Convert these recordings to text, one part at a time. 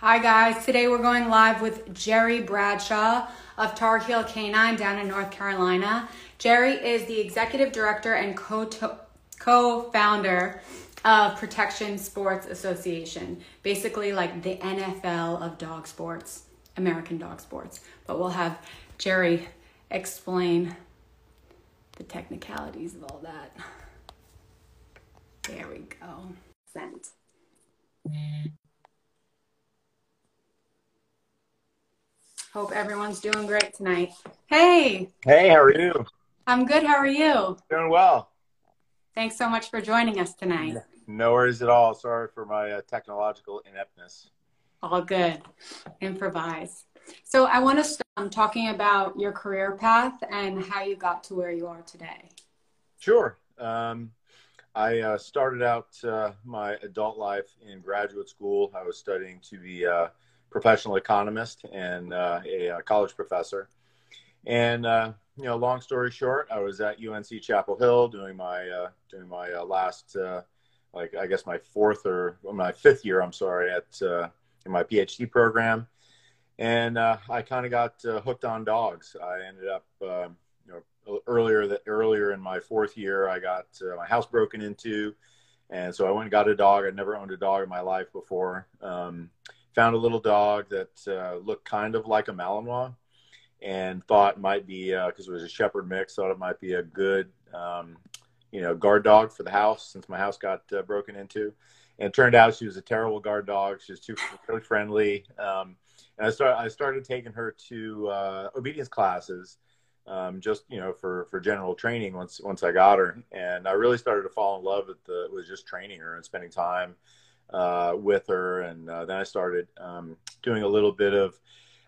Hi guys, today we're going live with Jerry Bradshaw of Tar Heel Canine down in North Carolina. Jerry is the executive director and co-founder of Protection Sports Association, basically like the NFL of dog sports, American dog sports. But we'll have Jerry explain the technicalities of all that. There we go. Sent. Hope everyone's doing great tonight. Hey. Hey, how are you? I'm good. How are you? Doing well. Thanks so much for joining us tonight. No worries at all. Sorry for my uh, technological ineptness. All good. Improvise. So I want to start talking about your career path and how you got to where you are today. Sure. Um, I uh, started out uh, my adult life in graduate school. I was studying to be a professional economist and uh, a, a, college professor. And uh, you know, long story short, I was at UNC Chapel Hill doing my uh, doing my uh, last, like I guess my fourth or my fifth year. I'm sorry at in my PhD program, and I kind of got hooked on dogs. I ended up you know earlier that earlier in my fourth year, I got uh, my house broken into, and so I went and got a dog. I'd never owned a dog in my life before. Um, found a little dog that uh, looked kind of like a Malinois, and thought might be because uh, it was a Shepherd mix. Thought it might be a good, um, you know, guard dog for the house since my house got uh, broken into. And it turned out she was a terrible guard dog. She was too really friendly. Um, and I started I started taking her to uh, obedience classes um, just you know for for general training once once I got her, and I really started to fall in love with the with just training her and spending time uh, with her, and uh, then I started um, doing a little bit of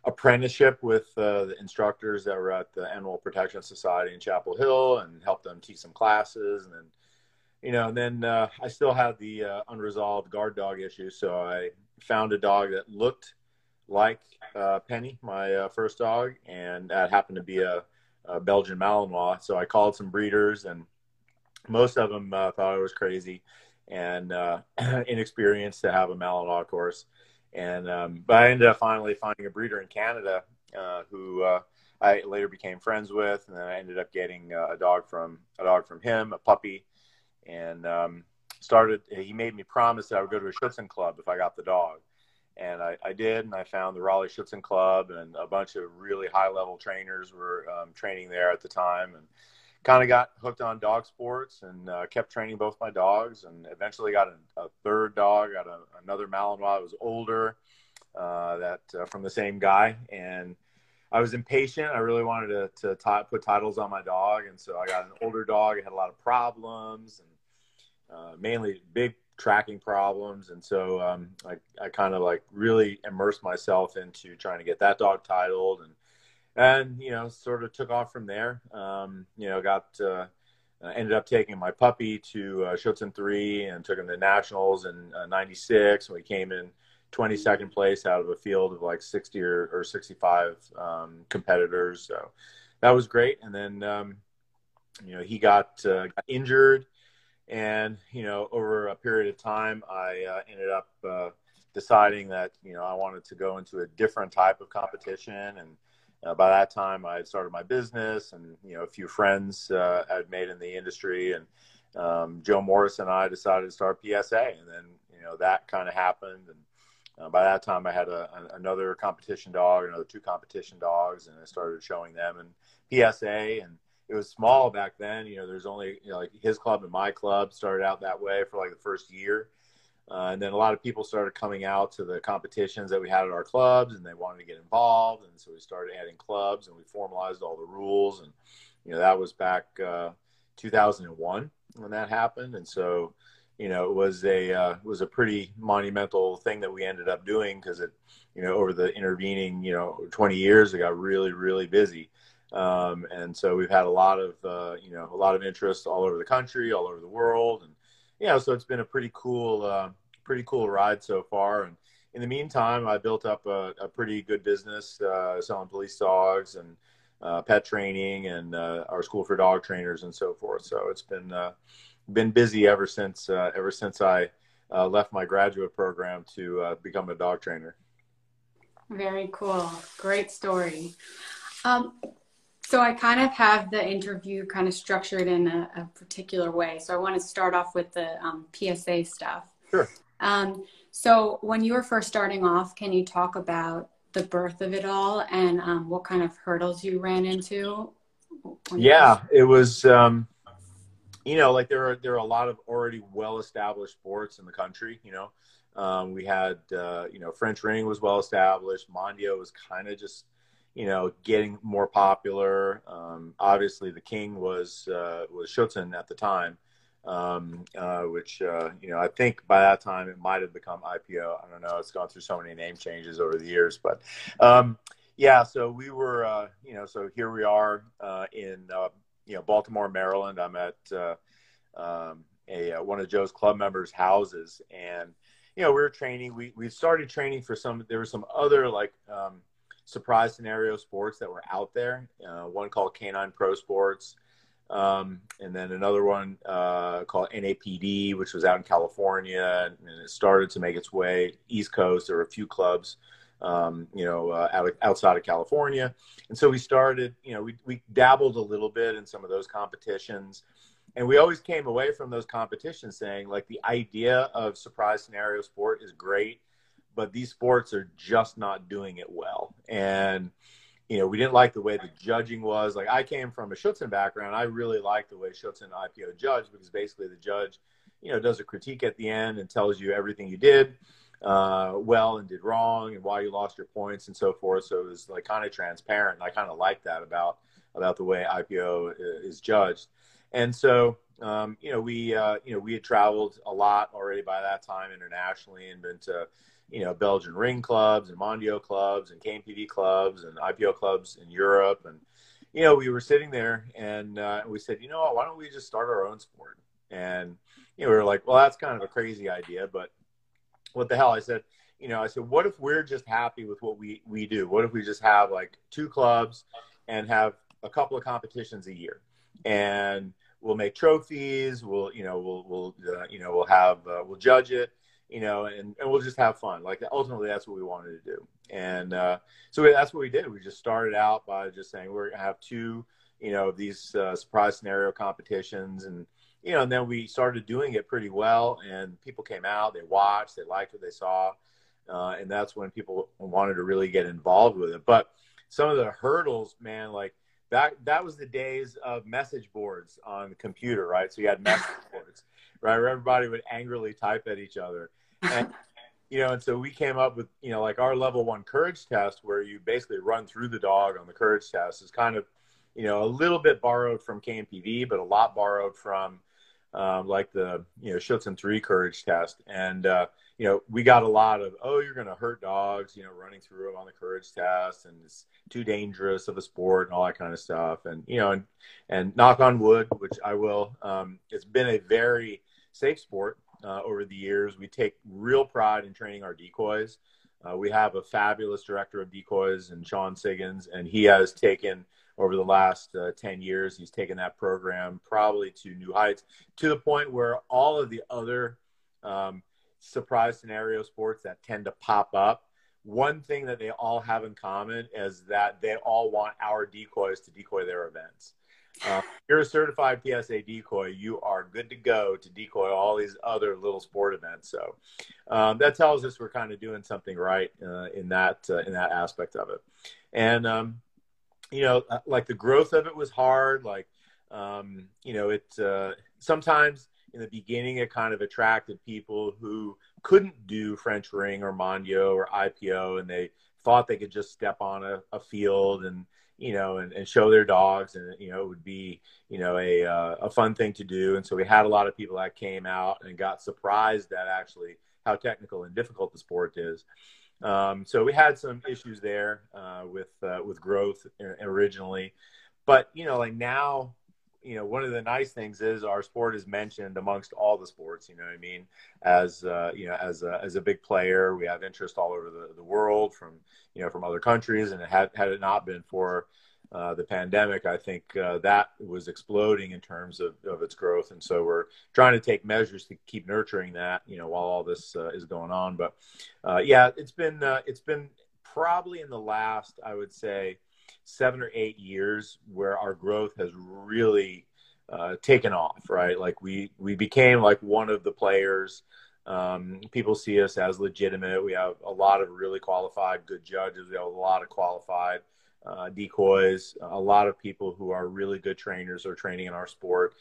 apprenticeship with uh, the instructors that were at the Animal Protection Society in Chapel Hill, and helped them teach some classes, and then you know, and then uh, I still had the uh, unresolved guard dog issue, so I found a dog that looked like uh, Penny, my first dog, and that happened to be a uh, Belgian Malinois. So I called some breeders, and most of them thought I was crazy and uh, inexperienced to have a Malinois, course. And um, but I ended up finally finding a breeder in Canada uh, who uh, I later became friends with, and then I ended up getting uh, a dog from a dog from him, a puppy, and um, started. He made me promise that I would go to a Schutzhund club if I got the dog and I, I, did, and I found the Raleigh Schutzhund Club, and a bunch of really high level trainers were um, training there at the time, and kind of got hooked on dog sports, and uh, kept training both my dogs, and eventually got a, a third dog, got a, another Malinois. It was older, uh, that uh, from the same guy, and I was impatient. I really wanted to, to t- put titles on my dog, and so I got an older dog. It had a lot of problems, and uh, mainly big tracking problems. And so um, I, I kind of like really immersed myself into trying to get that dog titled and, and, you know, sort of took off from there. Um, you know, got, uh, ended up taking my puppy to uh, Schutzhund 3 and took him to nationals in uh, 96. We came in 22nd place out of a field of like 60 or, or 65 um, competitors. So that was great. And then, um, you know, he got, uh, got injured and, you know, over a period of time, I uh, ended up uh, deciding that, you know, I wanted to go into a different type of competition. And uh, by that time, I had started my business and, you know, a few friends uh, I'd made in the industry. And um, Joe Morris and I decided to start PSA. And then, you know, that kind of happened. And uh, by that time, I had a, another competition dog, another two competition dogs, and I started showing them and PSA. And, it was small back then. You know, there's only you know, like his club and my club started out that way for like the first year. Uh, and then a lot of people started coming out to the competitions that we had at our clubs and they wanted to get involved. And so we started adding clubs and we formalized all the rules. And, you know, that was back uh, 2001 when that happened. And so, you know, it was a, uh, it was a pretty monumental thing that we ended up doing because it, you know, over the intervening, you know, 20 years, it got really, really busy. Um, and so we've had a lot of, uh, you know, a lot of interest all over the country, all over the world. And, know, so it's been a pretty cool, uh, pretty cool ride so far. And in the meantime, I built up a, a pretty good business, uh, selling police dogs and, uh, pet training and, uh, our school for dog trainers and so forth. So it's been, uh, been busy ever since, ever since I, left my graduate program to become a dog trainer. Very cool. Great story. Um, so I kind of have the interview kind of structured in a, a particular way. So I want to start off with the um, PSA stuff. Sure. Um, so when you were first starting off, can you talk about the birth of it all and um, what kind of hurdles you ran into? Yeah, it was. Um, you know, like there are there are a lot of already well established sports in the country. You know, um, we had uh, you know French ring was well established. Mondio was kind of just you know getting more popular. Um, obviously, the king was uh, was Schutzhund at the time, um, uh, which uh, you know I think by that time it might have become IPO. I don't know. It's gone through so many name changes over the years, but um, yeah. So we were uh, you know so here we are uh, in you know Baltimore, Maryland. I'm at um, a one of Joe's club members' houses and you know, we were training. We we started training for some. There were some other like um, surprise scenario sports that were out there. Uh, one called Canine Pro Sports, um, and then another one uh, called NAPD, which was out in California, and, it started to make its way East Coast. There were a few clubs, um, you know, uh, out, outside of California, and so we started. You know, we we dabbled a little bit in some of those competitions and we always came away from those competitions saying like the idea of surprise scenario sport is great but these sports are just not doing it well. And you know we didn't like the way the judging was. Like i came from a Schutzhund background. I really like the way Schutzhund ipo judge because basically the judge you know does a critique at the end and tells you everything you did uh, well and did wrong and why you lost your points and so forth. So it was like kind of transparent. And i kind of liked that about about the way ipo is judged. And so, um, you know, we, uh, you know, we had traveled a lot already by that time internationally and been to, you know, Belgian ring clubs and Mondio clubs and KNPV clubs and IPO clubs in Europe. And, you know, we were sitting there and uh, we said, you know why don't we just start our own sport? And, you know, we were like, well, that's kind of a crazy idea, but what the hell? I said, you know, I said, what if we're just happy with what we, we do? What if we just have like two clubs and have a couple of competitions a year? And we'll make trophies. We'll, you know, we'll, we'll, uh, you know, we'll have, uh, we'll judge it, you know, and, and we'll just have fun. Like ultimately, that's what we wanted to do. And uh, so that's what we did. We just started out by just saying we're gonna have two, you know, these uh, surprise scenario competitions, and you know, and then we started doing it pretty well, and people came out, they watched, they liked what they saw, uh, and that's when people wanted to really get involved with it. But some of the hurdles, man, like that that was the days of message boards on the computer, right? So you had message boards, right, where everybody would angrily type at each other, and you know, and so we came up with you know like our level one courage test, where you basically run through the dog on the courage test, is kind of you know a little bit borrowed from KNPV, but a lot borrowed from um, like the you know Schutzhund three courage test, and uh, you know, we got a lot of, oh, you're going to hurt dogs, you know, running through them on the courage test and it's too dangerous of a sport and all that kind of stuff. And, you know, and, and knock on wood, which I will, um, it's been a very safe sport uh, over the years. We take real pride in training our decoys. Uh, we have a fabulous director of decoys and Sean Siggins, and he has taken over the last uh, 10 years, he's taken that program probably to new heights to the point where all of the other um, surprise scenario sports that tend to pop up, one thing that they all have in common is that they all want our decoys to decoy their events. Uh, you're a certified PSA decoy, you are good to go to decoy all these other little sport events. So um, that tells us we're kind of doing something right uh, in that uh, in that aspect of it. And um, you know, uh, like the growth of it was hard. Like um, you know, it uh, sometimes in the beginning, it kind of attracted people who couldn't do French Ring or Mondio or IPO, and they thought they could just step on a, a field and you know and, and show their dogs, and you know it would be you know a uh, a fun thing to do. And so we had a lot of people that came out and got surprised at actually how technical and difficult the sport is. Um, so we had some issues there uh, with uh, with growth originally, but you know like now you know, one of the nice things is our sport is mentioned amongst all the sports. You know what I mean? As uh, you know, as a, as a big player, we have interest all over the, the world from you know from other countries, and it had had it not been for uh, the pandemic, I think uh, that was exploding in terms of, of its growth, and so we're trying to take measures to keep nurturing that. You know, while all this uh, is going on, but uh, yeah, it's been uh, it's been probably in the last, I would say, seven or eight years where our growth has really uh, taken off, right? Like we we became like one of the players. Um, people see us as legitimate. We have a lot of really qualified, good judges. We have a lot of qualified uh, decoys. A lot of people who are really good trainers are training in our sport.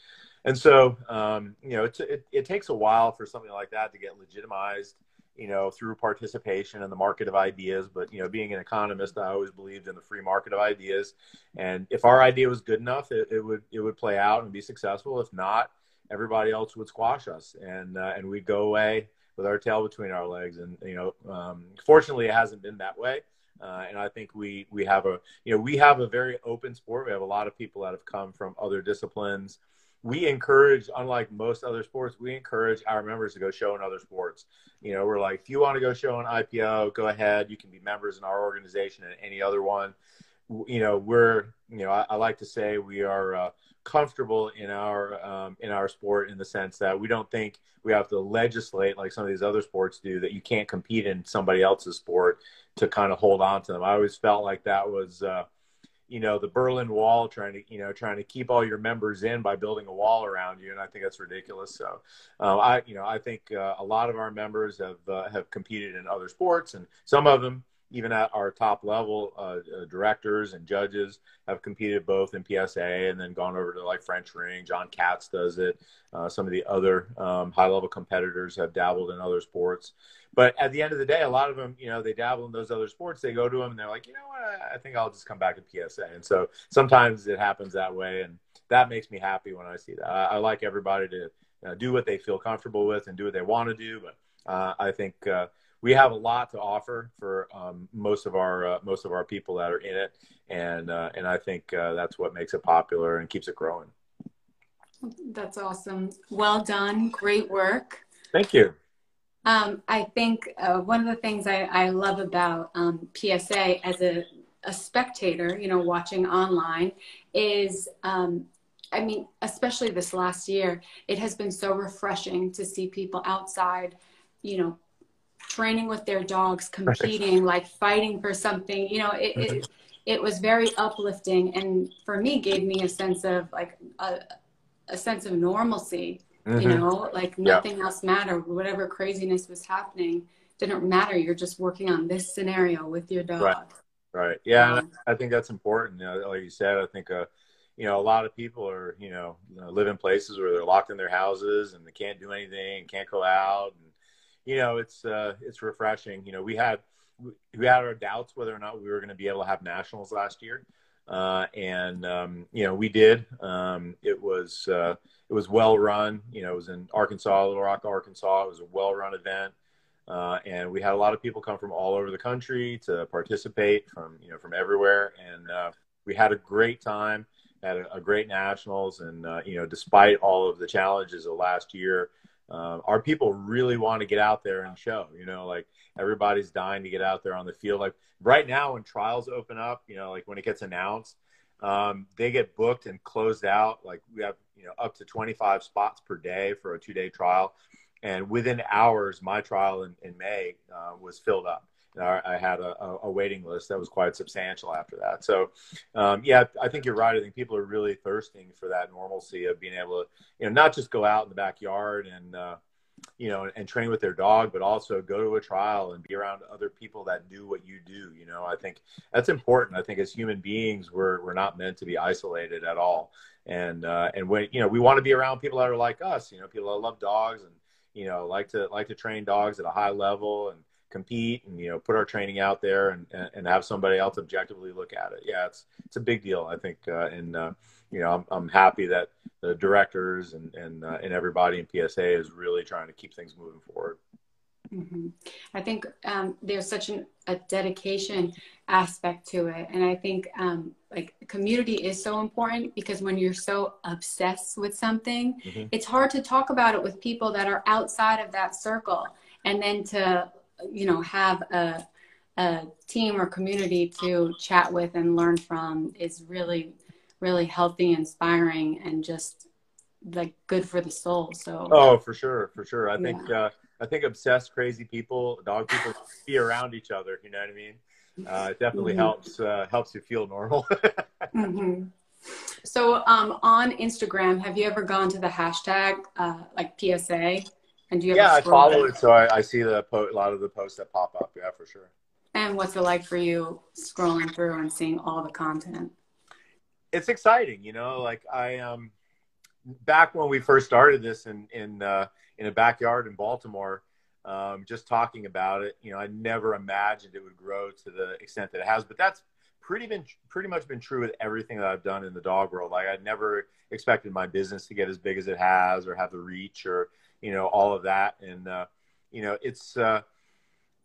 And so, um, you know, it, it, it takes a while for something like that to get legitimized you know, through participation in the market of ideas. But, you know, being an economist, I always believed in the free market of ideas. And if our idea was good enough, it, it would, it would play out and be successful. If not, everybody else would squash us and, uh, and we'd go away with our tail between our legs. And, you know, um, fortunately it hasn't been that way. Uh, and I think we, we have a, you know, we have a very open sport. We have a lot of people that have come from other disciplines, we encourage, unlike most other sports, we encourage our members to go show in other sports. You know, we're like, if you want to go show an IPO, go ahead. You can be members in our organization and any other one. You know, we're, you know, I, I like to say we are uh, comfortable in our um, in our sport in the sense that we don't think we have to legislate like some of these other sports do that you can't compete in somebody else's sport to kind of hold on to them. I always felt like that was. Uh, you know the Berlin Wall, trying to you know trying to keep all your members in by building a wall around you, and I think that's ridiculous. So, um, I you know I think uh, a lot of our members have uh, have competed in other sports, and some of them even at our top level, uh, uh directors and judges have competed both in PSA and then gone over to like French Ring. John Katz does it. Uh, some of the other um, high level competitors have dabbled in other sports. But at the end of the day, a lot of them, you know, they dabble in those other sports. They go to them and they're like, you know what, I think I'll just come back to PSA. And so sometimes it happens that way, and that makes me happy when I see that. I, I like everybody to uh, do what they feel comfortable with and do what they want to do. But uh, I think uh, we have a lot to offer for um, most of our uh, most of our people that are in it, and uh, and I think uh, that's what makes it popular and keeps it growing. That's awesome. Well done. Great work. Thank you. Um, I think uh, one of the things I, I love about um, PSA as a, a, spectator, you know, watching online is, um, I mean, especially this last year, it has been so refreshing to see people outside, you know, training with their dogs, competing, like fighting for something. You know, it, it, mm-hmm. it was very uplifting, and for me, gave me a sense of like a, a sense of normalcy Mm-hmm. You know, like nothing yeah. else mattered. Whatever craziness was happening didn't matter. You're just working on this scenario with your dog. Right. Right. Yeah. Um, I think that's important. You know, like you said, I think, uh, you know, a lot of people are, you know, live in places where they're locked in their houses and they can't do anything, can't go out. And, you know, it's, uh, it's refreshing. You know, we had, we had our doubts whether or not we were going to be able to have nationals last year. Uh, and, um, you know, we did, um, it was, uh, it was well run. You know, it was in Arkansas, Little Rock, Arkansas. It was a well run event. Uh, and we had a lot of people come from all over the country to participate from, you know, from everywhere. And uh, we had a great time, had a, a great nationals. And, uh, you know, despite all of the challenges of last year, uh, our people really want to get out there and show, you know, like everybody's dying to get out there on the field. Like right now when trials open up, you know, like when it gets announced, um, they get booked and closed out. Like we have, you know, up to 25 spots per day for a two day trial. And within hours, my trial in, in May uh, was filled up. I had a, a, waiting list that was quite substantial after that. So, um, yeah, I think you're right. I think people are really thirsting for that normalcy of being able to, you know, not just go out in the backyard and, uh, you know, and train with their dog, but also go to a trial and be around other people that do what you do. You know, I think that's important. I think as human beings, we're we're not meant to be isolated at all. And uh, and when you know, we want to be around people that are like us. You know, people that love dogs and you know like to like to train dogs at a high level and compete and you know put our training out there and and have somebody else objectively look at it. Yeah, it's it's a big deal. I think uh, and uh, you know I'm, I'm happy that the directors and and uh, and everybody in PSA is really trying to keep things moving forward. Mm-hmm. I think um, there's such an, a dedication aspect to it, and I think um, like community is so important because when you're so obsessed with something, mm-hmm. it's hard to talk about it with people that are outside of that circle, and then to you know have a a team or community to chat with and learn from is really really healthy, inspiring, and just like good for the soul. So oh, for sure, for sure. I yeah. think uh, I think obsessed, crazy people, dog people, be around each other. You know what I mean? uh, it definitely mm-hmm. helps uh, helps you feel normal. mm-hmm. So um, on Instagram, have you ever gone to the hashtag uh, like PSA? And do you yeah, I follow it, so I, I see the po- a lot of the posts that pop up. Yeah, for sure. And what's it like for you scrolling through and seeing all the content? It's exciting, you know. Like I um, back when we first started this in in uh, in a backyard in Baltimore, um, just talking about it, you know, I never imagined it would grow to the extent that it has. But that's pretty been pretty much been true with everything that I've done in the dog world. Like I never expected my business to get as big as it has, or have the reach, or you know, all of that. And uh, you know, it's uh,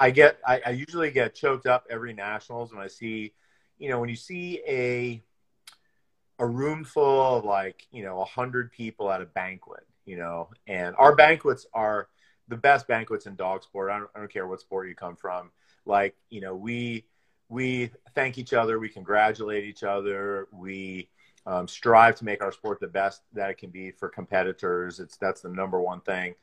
I get I, I usually get choked up every nationals when I see, you know, when you see a a room full of like you know a hundred people at a banquet, you know, and our banquets are the best banquets in dog sport. I don't, I don't care what sport you come from. Like you know, we we thank each other, we congratulate each other, we um, strive to make our sport the best that it can be for competitors. It's that's the number one thing.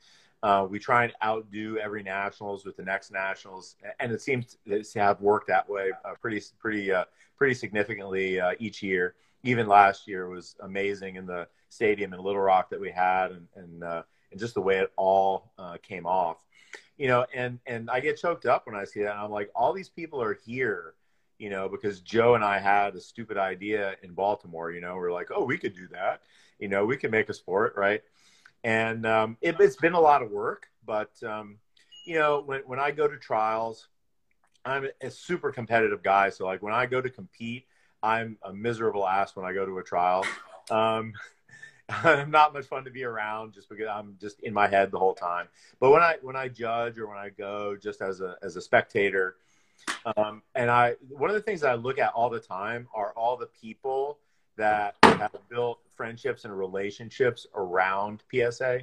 Uh, we try and outdo every nationals with the next nationals, and it seems to have worked that way uh, pretty pretty uh, pretty significantly uh, each year. Even last year was amazing in the stadium in Little Rock that we had, and and, uh, and just the way it all uh, came off you know, and and I get choked up when I see that. And I'm like, all these people are here, you know, because Joe and I had a stupid idea in Baltimore. You know, we're like, oh, we could do that. You know, we can make a sport, right? And um, it, has been a lot of work, but um, you know, when when I go to trials, I'm a super competitive guy. So like when I go to compete, I'm a miserable ass when I go to a trial. Um, I'm not much fun to be around just because I'm just in my head the whole time. But when I when I judge or when I go just as a as a spectator, um, and I one of the things that I look at all the time are all the people that have built friendships and relationships around PSA,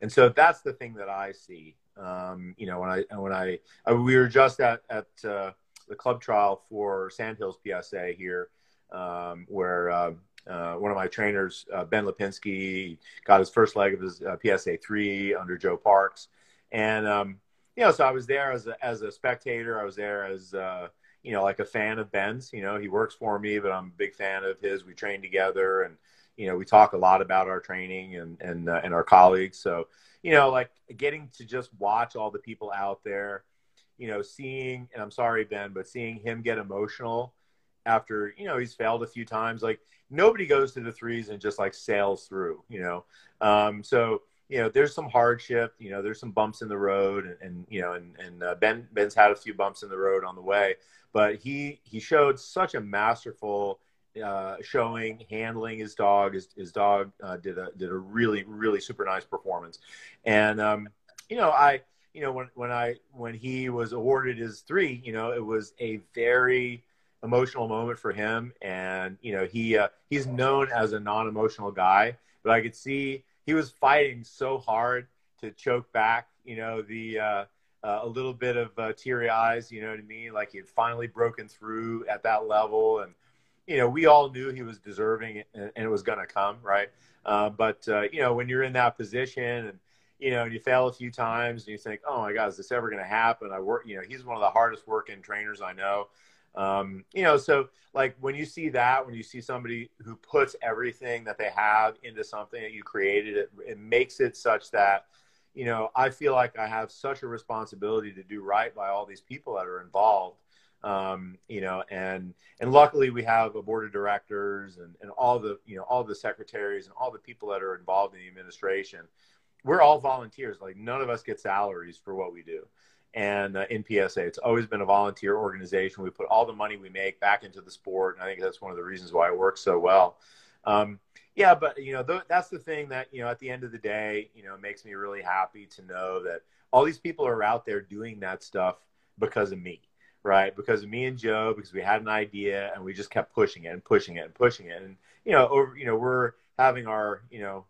and so that's the thing that I see. Um, you know, when I when I, I we were just at at uh, the club trial for Sandhills PSA here, um, where uh, uh, one of my trainers, uh, Ben Lipinski, got his first leg of his uh, PSA three under Joe Parks, and um, you know, so I was there as a as a spectator. I was there as uh, you know, like a fan of Ben's. You know, he works for me, but I'm a big fan of his. We train together, and you know, we talk a lot about our training and and uh, and our colleagues. So you know, like getting to just watch all the people out there, you know, seeing, and I'm sorry, Ben, but seeing him get emotional after you know he's failed a few times like nobody goes to the threes and just like sails through you know um, so you know there's some hardship you know there's some bumps in the road and, and you know and, and uh, ben ben's had a few bumps in the road on the way but he he showed such a masterful uh, showing handling his dog his, his dog uh, did a did a really really super nice performance and um, you know i you know when when i when he was awarded his three you know it was a very emotional moment for him. And you know, he uh, he's known as a non-emotional guy, but I could see he was fighting so hard to choke back. You know, the uh, uh, a little bit of uh, teary eyes. You know what I mean? Like he had finally broken through at that level, and you know, we all knew he was deserving, and, and it was going to come, right? Uh, but uh, you know, when you're in that position and you know, and you fail a few times and you think, oh my God, is this ever going to happen? I work, you know, he's one of the hardest working trainers I know. Um, you know, so like when you see that, when you see somebody who puts everything that they have into something that you created, it, it makes it such that, you know, I feel like I have such a responsibility to do right by all these people that are involved. Um, you know, and and luckily we have a board of directors and, and all the you know all the secretaries and all the people that are involved in the administration. We're all volunteers. Like none of us get salaries for what we do and uh, in PSA. It's always been a volunteer organization. We put all the money we make back into the sport, and I think that's one of the reasons why it works so well. Um, yeah, but you know th- that's the thing that you know at the end of the day, you know, makes me really happy to know that all these people are out there doing that stuff because of me, right? Because of me and Joe, because we had an idea and we just kept pushing it and pushing it and pushing it, and you know, over you know, we're having our you know.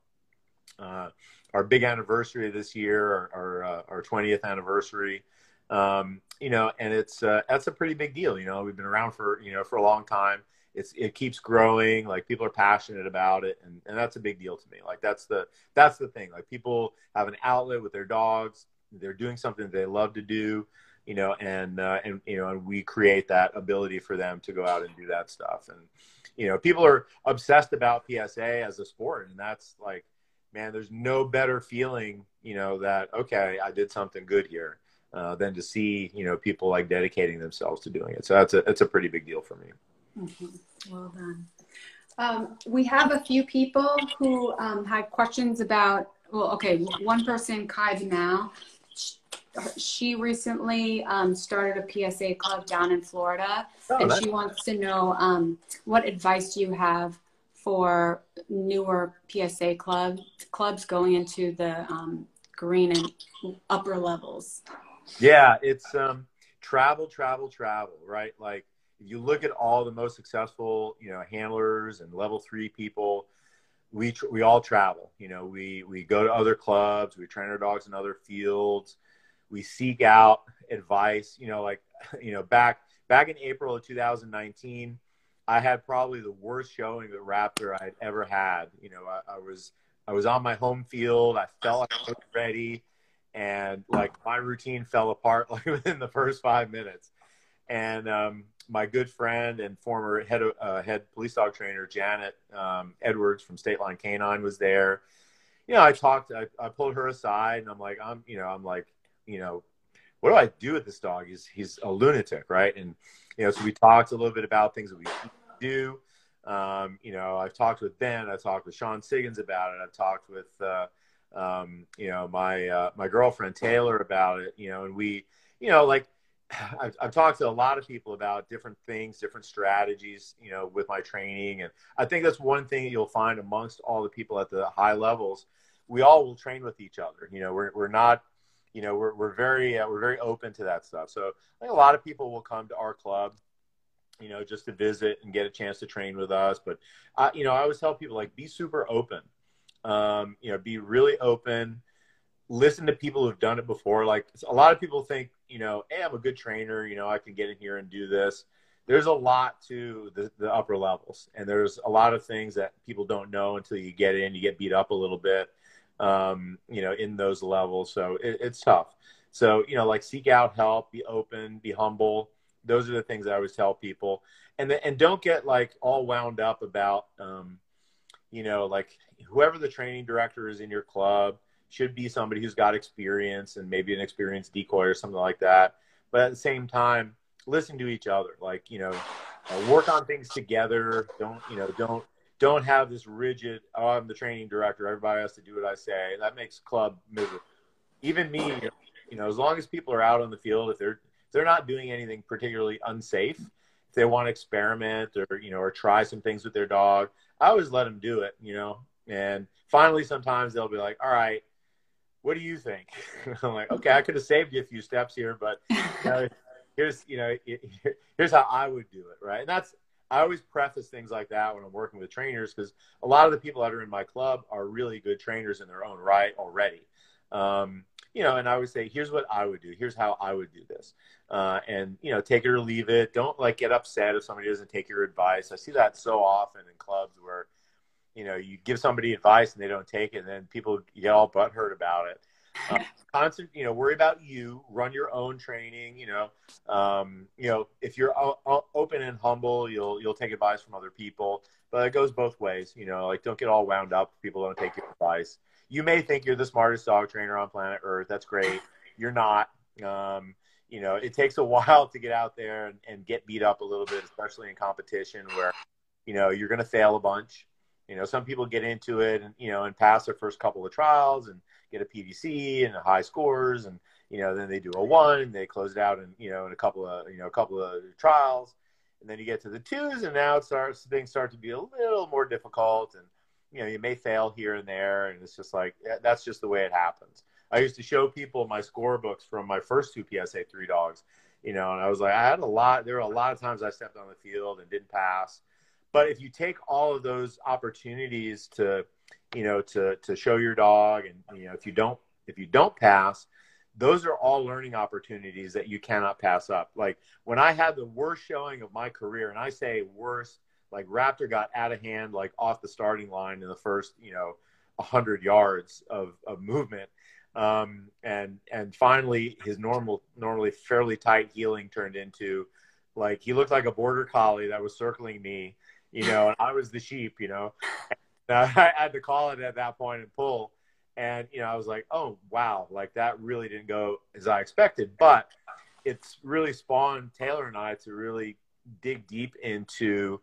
Uh, our big anniversary this year, our our, uh, our 20th anniversary. Um, you know, and it's uh, that's a pretty big deal. You know, we've been around for you know for a long time. It's it keeps growing. Like people are passionate about it, and, and that's a big deal to me. Like that's the that's the thing. Like people have an outlet with their dogs. They're doing something they love to do. you know, and uh, and you know, and we create that ability for them to go out and do that stuff. And you know, people are obsessed about PSA as a sport, and that's like, man, there's no better feeling, you know, that okay, I did something good here. Uh, than to see you know people like dedicating themselves to doing it. So that's a that's a pretty big deal for me. Mm-hmm. Well done. Um, we have a few people who um, had questions about. Well, okay, one person, Kai Now, she recently um, started a PSA club down in Florida, oh, and she wants to know um, what advice do you have for newer PSA club clubs going into the um, green and upper levels. Yeah, it's um, travel, travel, travel, right? Like if you look at all the most successful, you know, handlers and level three people, we we all travel. You know, we we go to other clubs, we train our dogs in other fields, we seek out advice. You know, like you know back back in April of 2019, I had probably the worst showing of Raptor I'd ever had. You know, I, I was I was on my home field. I felt like I was ready and like my routine fell apart like within the first five minutes. And um, my good friend and former head uh, head police dog trainer Janet um, Edwards from State Line Canine was there. You know, I talked. I, I pulled her aside, and I'm like, I'm, you know, I'm like, you know, what do I do with this dog? He's he's a lunatic, right? And you know, so we talked a little bit about things that we do. Um, you know, I've talked with Ben. I've talked with Sean Siggins about it. I've talked with uh, um, you know, my uh, my girlfriend Taylor about it. You know, and we, you know, like I've, I've talked to a lot of people about different things, different strategies. You know, with my training, and I think that's one thing that you'll find amongst all the people at the high levels. We all will train with each other. You know, we're we're not. You know, we're we're very uh, we're very open to that stuff. So I think a lot of people will come to our club you know, just to visit and get a chance to train with us. But, I, you know, I always tell people like be super open. Um, you know, be really open. Listen to people who've done it before. Like a lot of people think, you know, hey, I'm a good trainer. You know, I can get in here and do this. There's a lot to the, the upper levels, and there's a lot of things that people don't know until you get in. You get beat up a little bit, um, you know, in those levels. So it, it's tough. So you know, like seek out help, be open, be humble. Those are the things I always tell people, and the, and don't get like all wound up about, um, you know, like whoever the training director is in your club should be somebody who's got experience and maybe an experienced decoy or something like that. But at the same time, listen to each other. Like, you know, uh, work on things together. Don't, you know, don't, don't have this rigid, oh, I'm the training director. Everybody has to do what I say. That makes club miserable. Even me, you know, as long as people are out on the field, if they're, they're not doing anything particularly unsafe, if they want to experiment or, you know, or try some things with their dog, I always let them do it, you know, and finally, sometimes they'll be like, all right, what do you think? I'm like, okay, I could have saved you a few steps here, but you know, here's, you know, here's how I would do it. Right. And that's, I always preface things like that when I'm working with trainers because a lot of the people that are in my club are really good trainers in their own right already. Um, you know, and I would say, here's what I would do. Here's how I would do this. Uh, and, you know, take it or leave it. Don't like get upset if somebody doesn't take your advice. I see that so often in clubs where, you know, you give somebody advice and they don't take it, and then people get all butthurt about it. Um, constant, you know, worry about you. Run your own training. You know, um, you know, if you're o- o- open and humble, you'll you'll take advice from other people. But it goes both ways. You know, like don't get all wound up if people don't take your advice. You may think you're the smartest dog trainer on planet Earth. That's great. You're not. Um, you know, it takes a while to get out there and, and get beat up a little bit, especially in competition where, you know, you're going to fail a bunch. You know, some people get into it and you know and pass their first couple of trials and get a PDC and high scores, and you know then they do a one and they close it out and, you know in a couple of you know a couple of trials, and then you get to the twos and now it starts things start to be a little more difficult and you know you may fail here and there and it's just like eh, that's just the way it happens. I used to show people my score books from my first two PSA three dogs, you know, and I was like I had a lot. There were a lot of times I stepped on the field and didn't pass but if you take all of those opportunities to, you know, to to show your dog, and you know, if you don't if you don't pass, those are all learning opportunities that you cannot pass up. Like when I had the worst showing of my career, and I say worst, like Raptor got out of hand, like off the starting line in the first, you know, hundred yards of of movement. Um, and and finally, his normal, normally fairly tight heeling turned into like he looked like a border collie that was circling me, you know, and I was the sheep, you know. And I had to call it at that point and pull, and you know, I was like, oh wow, like that really didn't go as I expected, but it's really spawned Taylor and I to really dig deep into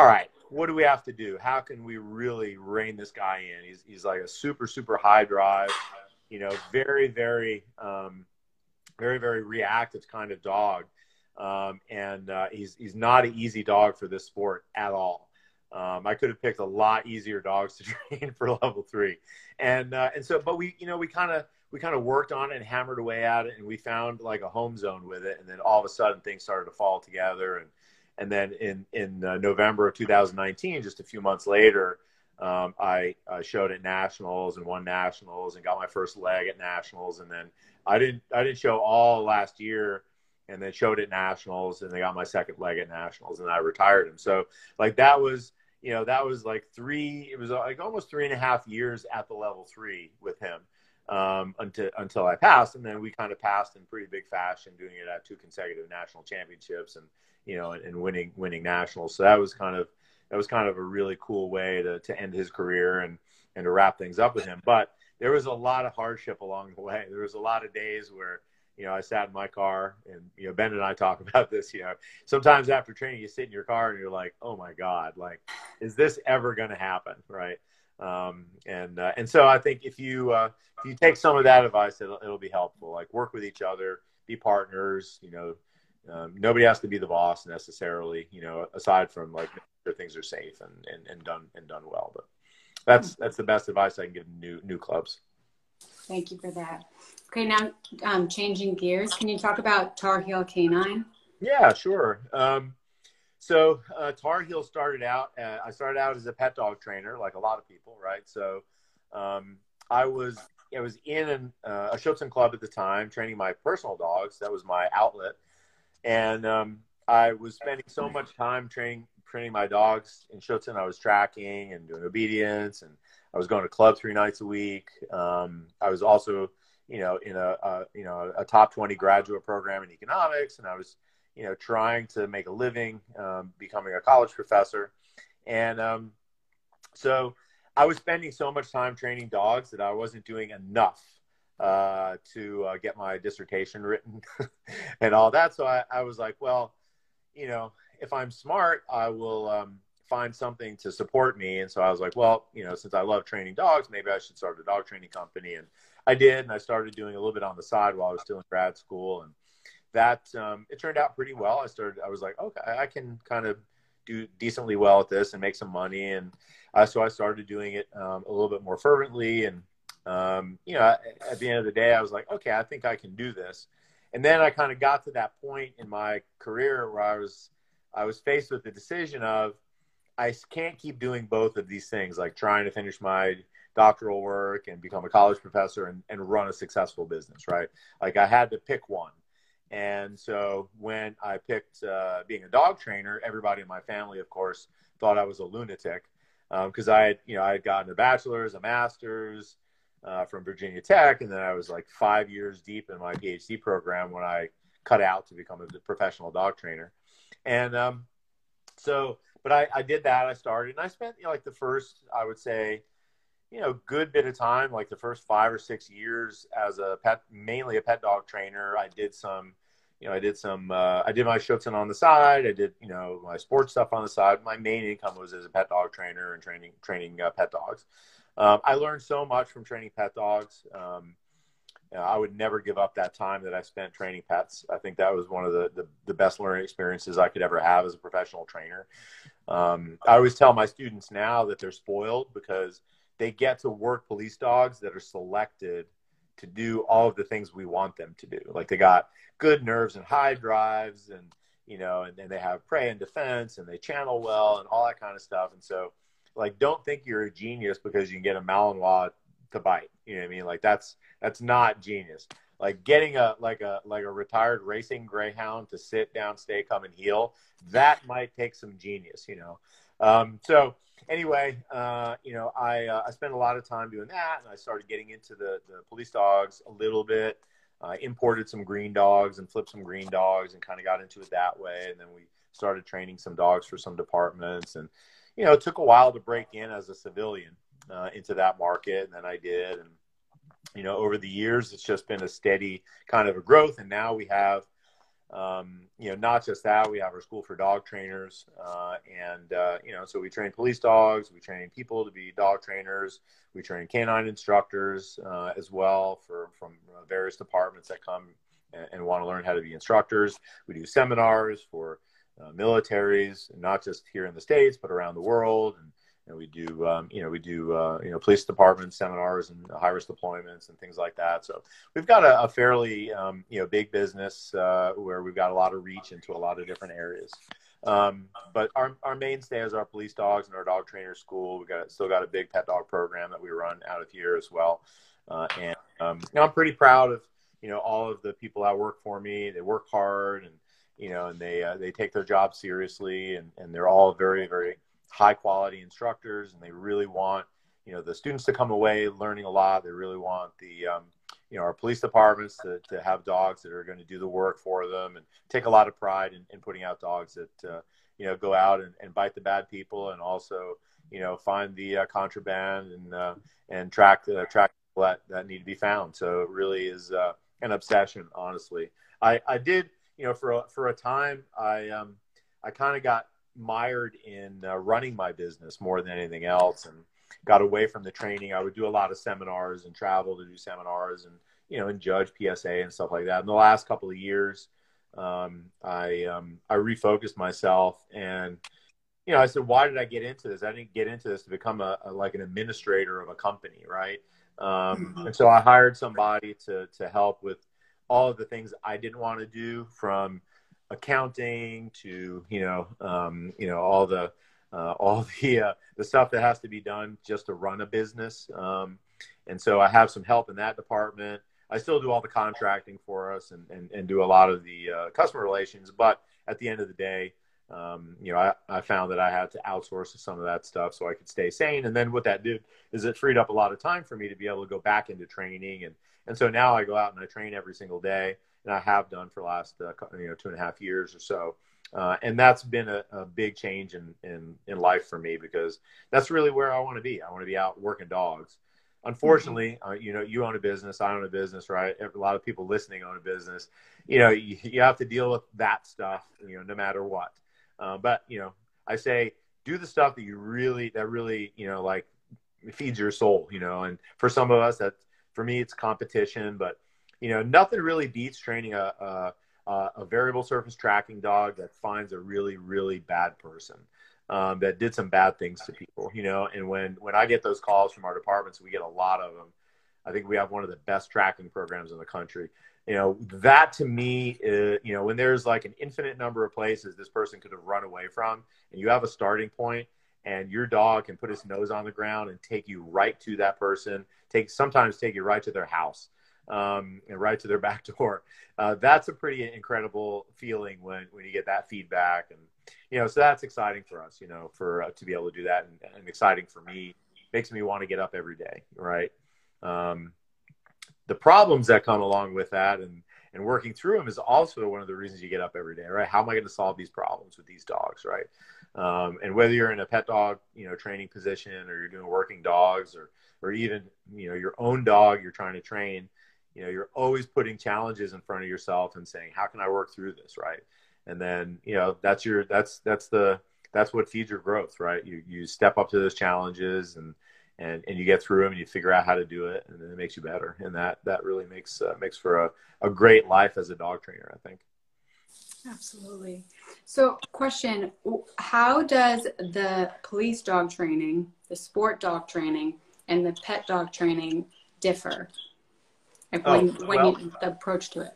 all right, what do we have to do? How can we really rein this guy in? He's, he's like a super, super high drive, you know, very, very, um, very, very reactive kind of dog. Um, and uh, he's, he's not an easy dog for this sport at all. Um, I could have picked a lot easier dogs to train for level three. And, uh, and so, but we, you know, we kind of, we kind of worked on it and hammered away at it and we found like a home zone with it. And then all of a sudden things started to fall together and, and then in in uh, November of 2019, just a few months later, um, I uh, showed at nationals and won nationals and got my first leg at nationals. And then I didn't I didn't show all last year, and then showed at nationals and they got my second leg at nationals and I retired him. So like that was you know that was like three it was like almost three and a half years at the level three with him um, until until I passed, and then we kind of passed in pretty big fashion, doing it at two consecutive national championships, and you know, and, and winning winning nationals. So that was kind of that was kind of a really cool way to to end his career and and to wrap things up with him. But there was a lot of hardship along the way. There was a lot of days where you know I sat in my car, and you know Ben and I talk about this. You know, sometimes after training, you sit in your car and you're like, oh my god, like is this ever going to happen, right? Um, and uh, and so I think if you uh, if you take some of that advice, it'll, it'll be helpful. Like work with each other, be partners. You know, um, nobody has to be the boss necessarily, you know, aside from like sure things are safe and, and, and done and done well. But that's that's the best advice I can give new new clubs. Thank you for that. Okay, now um, changing gears, can you talk about Tar Heel Canine? Yeah, sure. Um, so uh, Tar Heel started out. Uh, I started out as a pet dog trainer, like a lot of people, right? So um, I was I was in an, uh, a Schutzhund club at the time, training my personal dogs. That was my outlet and um, I was spending so much time training training my dogs in Schutzhund. I was tracking and doing obedience, and I was going to club three nights a week. Um, I was also, you know, in a, a, you know a top twenty graduate program in economics, and I was, you know, trying to make a living, um, becoming a college professor, and um, so I was spending so much time training dogs that I wasn't doing enough uh, to uh, get my dissertation written and all that. So I, I, was like, well, you know, if I'm smart, I will um, find something to support me. And so I was like, well, you know, since I love training dogs, maybe I should start a dog training company. And I did, and I started doing a little bit on the side while I was still in grad school, and that um, it turned out pretty well. I started, I was like, okay, I can kind of do decently well at this and make some money, and uh, so I started doing it um, a little bit more fervently and um, you know, at the end of the day, I was like, okay, I think I can do this. And then I kind of got to that point in my career where I was, I was faced with the decision of, I can't keep doing both of these things, like trying to finish my doctoral work and become a college professor and, and run a successful business, right? Like I had to pick one. And so when I picked uh, being a dog trainer, everybody in my family, of course, thought I was a lunatic because um, I had, you know, I had gotten a bachelor's, a master's, uh, from Virginia Tech, and then I was like five years deep in my PhD program when I cut out to become a professional dog trainer. And um, so, but I, I did that. I started, and I spent you know, like the first, I would say, you know, good bit of time, like the first five or six years as a pet, mainly a pet dog trainer. I did some, you know, I did some, uh, I did my Schutzhund on the side. I did, you know, my sports stuff on the side. My main income was as a pet dog trainer and training, training uh, pet dogs. Um, I learned so much from training pet dogs. Um, you know, I would never give up that time that I spent training pets. I think that was one of the, the, the best learning experiences I could ever have as a professional trainer. Um, I always tell my students now that they're spoiled because they get to work police dogs that are selected to do all of the things we want them to do. Like they got good nerves and high drives and, you know, and then they have prey and defense and they channel well and all that kind of stuff. And so like don't think you're a genius because you can get a Malinois to bite. You know what I mean? Like that's that's not genius. Like getting a like a like a retired racing greyhound to sit down, stay, come and heel, that might take some genius, you know. Um, so anyway, uh, you know, I uh, I spent a lot of time doing that, and I started getting into the the police dogs a little bit. I imported some green dogs and flipped some green dogs, and kind of got into it that way. And then we started training some dogs for some departments, and you know, it took a while to break in as a civilian uh, into that market, and then I did, and you know, over the years, it's just been a steady kind of a growth, and now we have um, you know, not just that, we have our school for dog trainers, uh, and uh, you know, so we train police dogs, we train people to be dog trainers, we train canine instructors uh, as well for from uh, various departments that come and, and, want to learn how to be instructors. We do seminars for uh, militaries, not just here in the states, but around the world, and know, we do, um, you know, we do, uh, you know, police department seminars and high risk deployments and things like that. So we've got a, a fairly, um, you know, big business uh, where we've got a lot of reach into a lot of different areas. Um, but our, our mainstay is our police dogs and our dog trainer school. We got still got a big pet dog program that we run out of here as well. Uh, and um, you know, I'm pretty proud of you know all of the people that work for me. They work hard and you know, and they uh, they take their job seriously, and, and they're all very very high quality instructors and they really want you know the students to come away learning a lot. They really want the um, you know our police departments to, to have dogs that are going to do the work for them and take a lot of pride in, in putting out dogs that uh, you know go out and, and bite the bad people and also you know find the uh, contraband and uh, and track the track that, that need to be found. So it really is uh, an obsession honestly. I i did you know for a, for a time i um i kind of got mired in uh, running my business more than anything else and got away from the training. I would do a lot of seminars and travel to do seminars and, you know, and judge PSA and stuff like that. In the last couple of years, um, I, um, I refocused myself and, you know, I said, why did I get into this? I didn't get into this to become a, a like an administrator of a company. Right. Um, mm-hmm. and so I hired somebody to, to help with all of the things I didn't want to do from, accounting to you know um, you know all the uh, all the uh, the stuff that has to be done just to run a business. Um, and so I have some help in that department. I still do all the contracting for us and, and, and do a lot of the uh, customer relations. But at the end of the day, um, you know, I, I found that I had to outsource some of that stuff so I could stay sane. And then what that did is it freed up a lot of time for me to be able to go back into training. And, and so now I go out and I train every single day and I have done for the last uh, you know two and a half years or so. Uh, and that's been a, a, big change in, in, in life for me because that's really where I want to be. I want to be out working dogs. Unfortunately, mm-hmm. uh, you know, you own a business, I own a business, right? A lot of people listening own a business. You know, you, you have to deal with that stuff, you know, no matter what. Uh, but you know, I say do the stuff that you really, that really, you know, like feeds your soul, you know. And for some of us, that for me, it's competition, but you know, nothing really beats training a, a, a variable surface tracking dog that finds a really, really bad person. Um, that did some bad things to people, you know. And when when I get those calls from our departments, we get a lot of them. I think we have one of the best tracking programs in the country. You know, that to me, is, you know, when there's like an infinite number of places this person could have run away from, and you have a starting point, and your dog can put his nose on the ground and take you right to that person, take sometimes take you right to their house um, and right to their back door. Uh, that's a pretty incredible feeling when, when you get that feedback. And, you know, so that's exciting for us, you know, for uh, to be able to do that and, and, exciting for me makes me want to get up every day. Right. Um, the problems that come along with that and, and working through them is also one of the reasons you get up every day, right? How am I going to solve these problems with these dogs, right? Um, and whether you're in a pet dog, you know, training position or you're doing working dogs or, or even, you know, your own dog you're trying to train, you know you're always putting challenges in front of yourself and saying how can i work through this? Right? And then you know that's your that's that's the that's what feeds your growth right? You you step up to those challenges and and and you get through them and you figure out how to do it and then it makes you better. And that that really makes uh, makes for a, a great life as a dog trainer i think. Absolutely. So question how does the police dog training the sport dog training and the pet dog training differ like when, oh, when well, you the approach to it?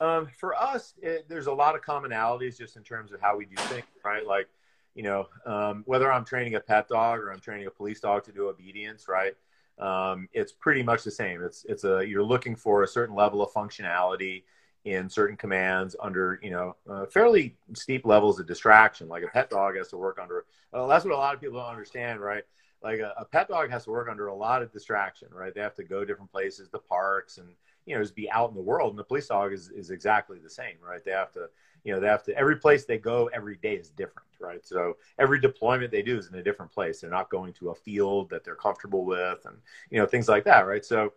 Um, for us, it, there's a lot of commonalities just in terms of how we do things, right? Like, you know, um, whether I'm training a pet dog or I'm training a police dog to do obedience, right? Um, it's pretty much the same. It's it's a you're looking for a certain level of functionality in certain commands under you know uh, fairly steep levels of distraction like a pet dog has to work under well, that's what a lot of people don't understand right like a, a, pet dog has to work under a lot of distraction right they have to go different places the parks and you know just be out in the world and the police dog is, is exactly the same right they have to you know they have to every place they go every day is different right so every deployment they do is in a different place they're not going to a field that they're comfortable with and you know things like that right so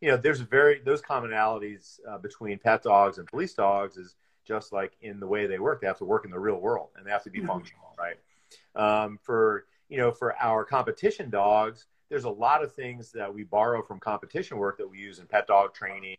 you know, there's very those commonalities uh, between pet dogs and police dogs is just like in the way they work. They have to work in the real world and they have to be mm-hmm. functional, right? Um, for you know, for our competition dogs, there's a lot of things that we borrow from competition work that we use in pet dog training.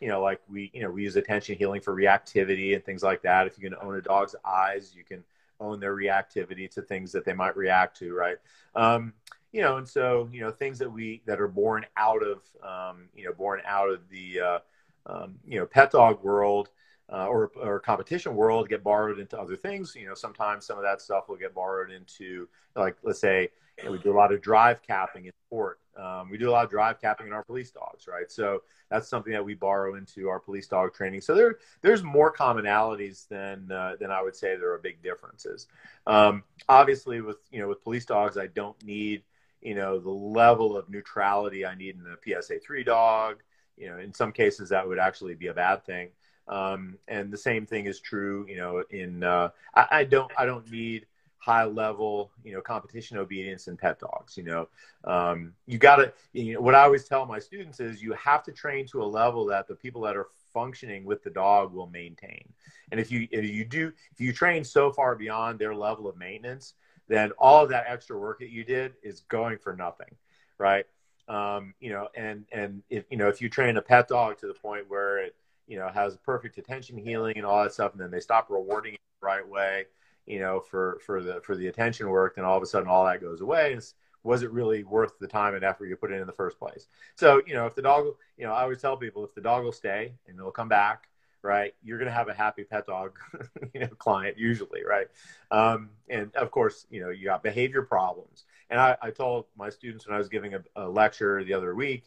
You know, like we you know we use attention heeling for reactivity and things like that. If you can own a dog's eyes, you can own their reactivity to things that they might react to, right? Um, you know, and so you know things that we that are born out of um, you know born out of the uh, um, you know pet dog world uh, or or competition world get borrowed into other things. You know, sometimes some of that stuff will get borrowed into like let's say you know, we do a lot of drive capping in sport. Um, we do a lot of drive capping in our police dogs, right? So that's something that we borrow into our police dog training. So there, there's more commonalities than uh, than I would say there are big differences. Um, obviously, with you know with police dogs, I don't need you know the level of neutrality I need in a PSA three dog. You know, in some cases that would actually be a bad thing. Um, and the same thing is true, you know, in uh, I, I, don't I don't need high level, you know, competition obedience and pet dogs. You know, um, you got to. You know, what I always tell my students is you have to train to a level that the people that are functioning with the dog will maintain. And if you if you do if you train so far beyond their level of maintenance, then all of that extra work that you did is going for nothing, right? Um, you know, and and if you know if you train a pet dog to the point where it you know has perfect attention heeling and all that stuff, and then they stop rewarding it the right way, you know, for for the for the attention work, then all of a sudden all that goes away. It's, was it really worth the time and effort you put in in the first place? So, you know, if the dog, you know, I always tell people if the dog will stay and it'll come back, right? You're going to have a happy pet dog, you know, client usually, right? Um, and of course, you know, you got behavior problems. And I, I told my students when I was giving a, a lecture the other week,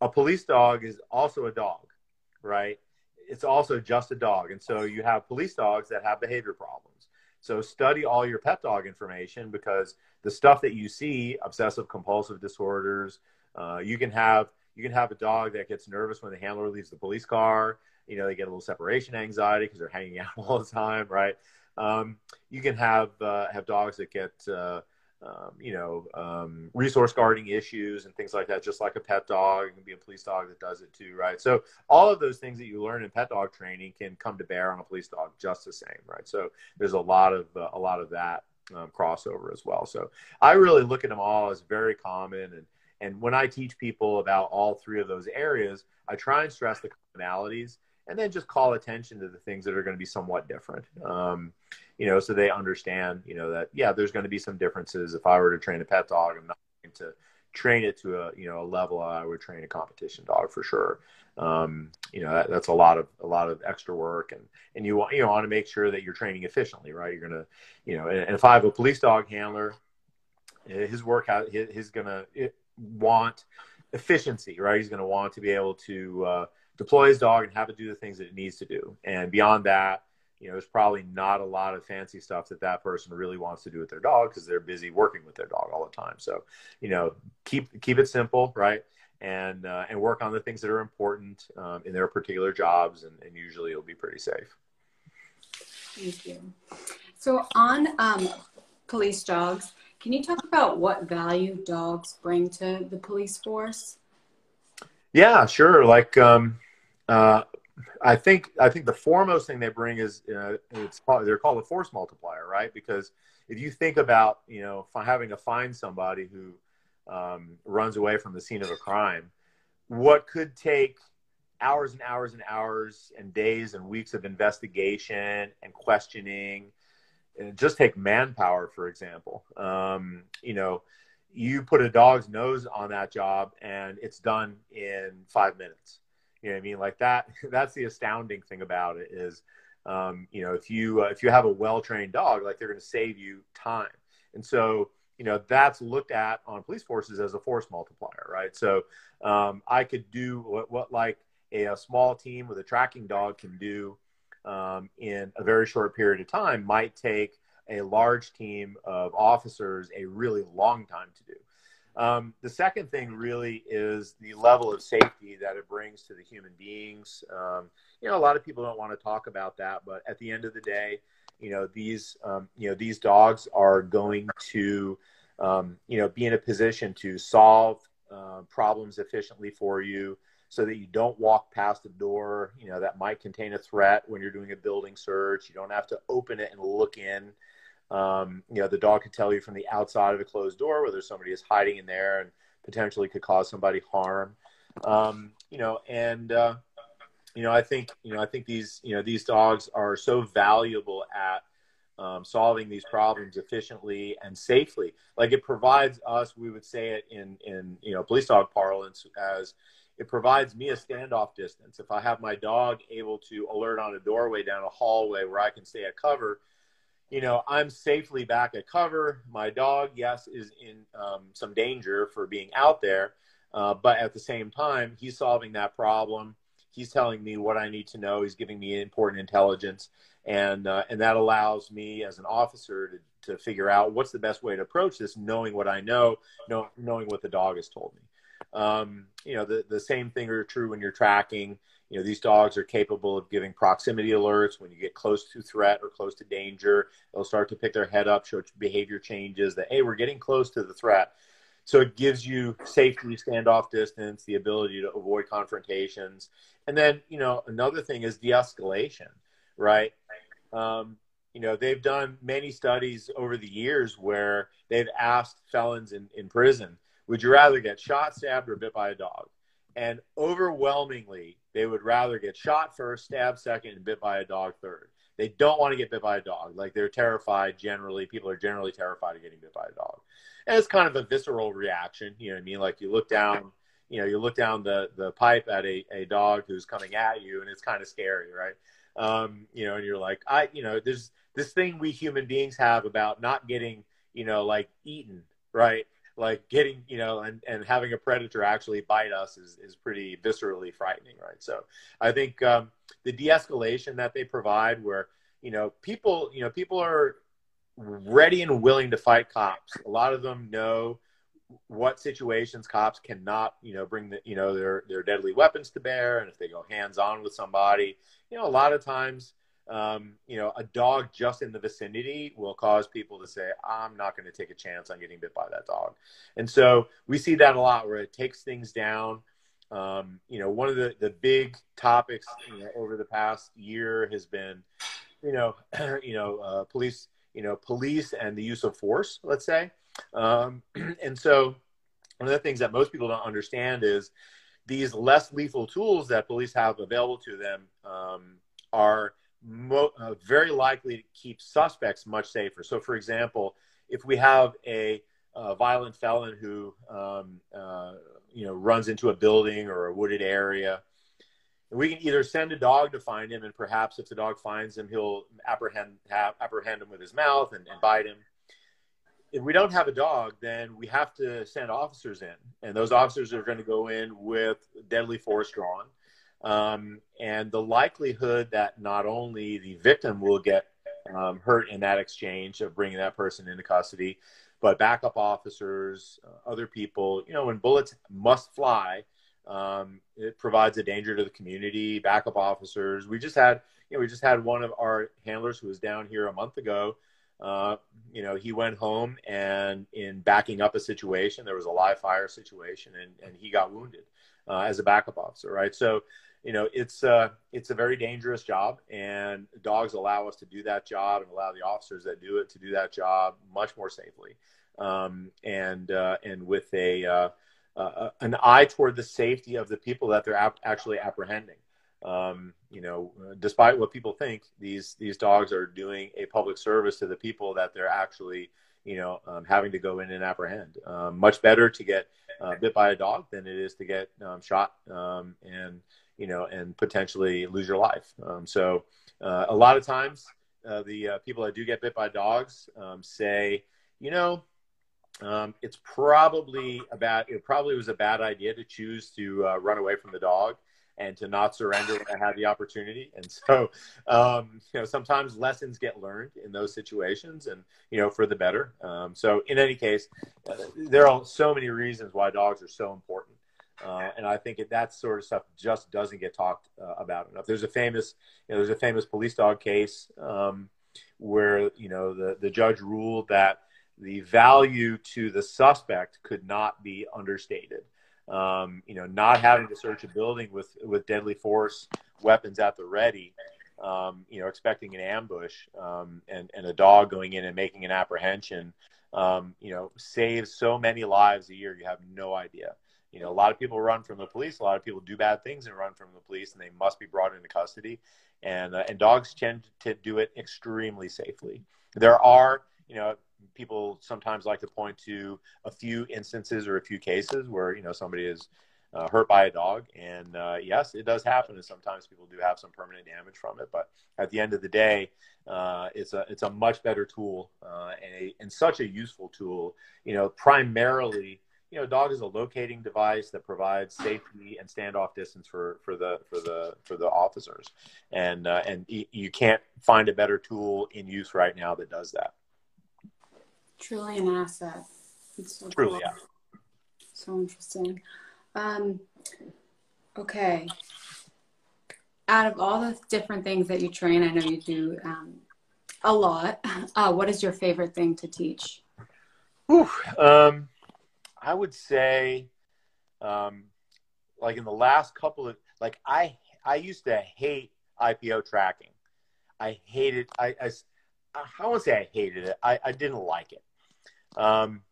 a police dog is also a dog, right? It's also just a dog. And so you have police dogs that have behavior problems. So study all your pet dog information because the stuff that you see, obsessive compulsive disorders, uh, you can have you can have a dog that gets nervous when the handler leaves the police car you know they get a little separation anxiety because they're hanging out all the time right um, you can have uh, have dogs that get uh, um, you know um, resource guarding issues and things like that just like a pet dog it can be a police dog that does it too right? So all of those things that you learn in pet dog training can come to bear on a police dog just the same right? So there's a lot of uh, a lot of that um, crossover as well. So i really look at them all as very common and and when i teach people about all three of those areas i try and stress the commonalities and then just call attention to the things that are going to be somewhat different. Um, you know, so they understand, you know, that yeah, there's going to be some differences. If I were to train a pet dog, I'm not going to train it to a you know a level I would train a competition dog for sure. Um, you know, that, that's a lot of a lot of extra work, and and you want you know want to make sure that you're training efficiently, right? You're gonna, you know, and, and if I have a police dog handler, his workout, his, he's gonna want efficiency, right? He's gonna want to be able to uh, deploy his dog and have it do the things that it needs to do. And beyond that, you know, there's probably not a lot of fancy stuff that that person really wants to do with their dog because they're busy working with their dog all the time. So, you know, keep keep it simple, right? And uh, and work on the things that are important um, in their particular jobs, and, and usually it'll be pretty safe. Thank you. So on um, police dogs, can you talk about what value dogs bring to the police force? Yeah, sure. Like um, uh, I think I think the foremost thing they bring is uh, it's they're called a force multiplier, right? Because if you think about you know having to find somebody who um, runs away from the scene of a crime, what could take hours and hours and hours and days and weeks of investigation and questioning, and just take manpower for example. Um, you know, you put a dog's nose on that job and it's done in five minutes you know what I mean? Like that. That's the astounding thing about it is, um, you know, if you uh, if you have a well trained dog, like they're going to save you time. And so, you know, that's looked at on police forces as a force multiplier, right? So, um, I could do what, what like a, a small team with a tracking dog can do um, in a very short period of time might take a large team of officers a really long time to do. Um, the second thing really is the level of safety that it brings to the human beings. Um, you know, a lot of people don't want to talk about that, but at the end of the day, you know, these, um, you know, these dogs are going to, um, you know, be in a position to solve uh, problems efficiently for you so that you don't walk past a door, you know, that might contain a threat when you're doing a building search. You don't have to open it and look in. Um, you know, the dog could tell you from the outside of a closed door whether somebody is hiding in there and potentially could cause somebody harm. Um, you know, and uh, you know, I think you know, I think these you know these dogs are so valuable at um, solving these problems efficiently and safely. Like it provides us, we would say it in in you know police dog parlance as it provides me a standoff distance. If I have my dog able to alert on a doorway down a hallway where I can stay at cover, you know, I'm safely back at cover. My dog, yes, is in um, some danger for being out there, uh, but at the same time, he's solving that problem. He's telling me what I need to know. He's giving me important intelligence, and uh, and that allows me as an officer to to figure out what's the best way to approach this, knowing what I know, know knowing what the dog has told me. Um, you know, the the same thing are true when you're tracking you know these dogs are capable of giving proximity alerts. When you get close to threat or close to danger they'll start to pick their head up show behavior changes that hey we're getting close to the threat. So it gives you safety standoff distance the ability to avoid confrontations. And then you know another thing is de-escalation right? Um, you know they've done many studies over the years where they've asked felons in, in prison would you rather get shot stabbed or bit by a dog? And overwhelmingly, they would rather get shot first, stabbed second, and bit by a dog third. They don't want to get bit by a dog. Like they're terrified generally. People are generally terrified of getting bit by a dog. And it's kind of a visceral reaction. You know what I mean? Like you look down, you know, you look down the, the pipe at a, a dog who's coming at you and it's kind of scary, right? Um, you know, and you're like, I, you know, there's this thing we human beings have about not getting, you know, like eaten, right? Like getting you know and, and having a predator actually bite us is, is pretty viscerally frightening right? So i think um, the de-escalation that they provide where you know people you know people are ready and willing to fight cops. A lot of them know what situations cops cannot you know bring the you know their their deadly weapons to bear. And if they go hands on with somebody you know a lot of times um, you know, a dog just in the vicinity will cause people to say, I'm not going to take a chance on getting bit by that dog. And so we see that a lot where it takes things down. Um, you know, one of the, the big topics you know, over the past year has been, you know, you know, uh, police, you know, police and the use of force, let's say. Um, and so one of the things that most people don't understand is these less lethal tools that police have available to them um, are – mo- uh, very likely to keep suspects much safer. So, for example, if we have a, a violent felon who um, uh, you know runs into a building or a wooded area, we can either send a dog to find him, and perhaps if the dog finds him, he'll apprehend have, apprehend him with his mouth and, and bite him. If we don't have a dog, then we have to send officers in, and those officers are going to go in with deadly force drawn um, and the likelihood that not only the victim will get um, hurt in that exchange of bringing that person into custody, but backup officers, uh, other people, you know, when bullets must fly, um, it provides a danger to the community. Backup officers. We just had, you know, we just had one of our handlers who was down here a month ago. Uh, you know, he went home and in backing up a situation, there was a live fire situation, and and he got wounded uh, as a backup officer, right? So you know it's uh, it's a very dangerous job and dogs allow us to do that job and allow the officers that do it to do that job much more safely. Um, and uh, and with a uh, uh an eye toward the safety of the people that they're ap- actually apprehending. Um, you know despite what people think these these dogs are doing a public service to the people that they're actually you know um, having to go in and apprehend. Um, much better to get uh, bit by a dog than it is to get um, shot um, and you know, and potentially lose your life. Um, so uh, a lot of times, uh, the uh, people that do get bit by dogs um, say, you know, um, it's probably about it probably was a bad idea to choose to uh, run away from the dog. and to not surrender when I had the opportunity. And so, um, you know, sometimes lessons get learned in those situations, and you know, for the better. Um, so, in any case, uh, there are so many reasons why dogs are so important. Uh, and I think it, that sort of stuff just doesn't get talked uh, about enough. There's a famous, you know, there's a famous police dog case um, where you know the the judge ruled that the value to the suspect could not be understated. Um, you know, not having to search a building with with deadly force weapons at the ready, um, you know, expecting an ambush um, and and a dog going in and making an apprehension, um, you know, saves so many lives a year. You have no idea. You know, a lot of people run from the police. A lot of people do bad things and run from the police, and they must be brought into custody. And uh, and dogs tend to do it extremely safely. There are, you know, people sometimes like to point to a few instances or a few cases where you know somebody is uh, hurt by a dog, and uh, yes, it does happen, and sometimes people do have some permanent damage from it. But at the end of the day, uh, it's a it's a much better tool uh, and, a, and such a useful tool. You know, primarily you know, dog is a locating device that provides safety and standoff distance for, for the for the for the officers, and uh, and you can't find a better tool in use right now that does that. Truly an asset. It's so Truly, cool. yeah. So interesting. Um, okay. Out of all the different things that you train, I know you do um, a lot. Uh, what is your favorite thing to teach? Whew, um, I would say, um, like in the last couple of, like I, I used to hate IPO tracking. I hated, I, I, I won't say I hated it. I, I didn't like it um,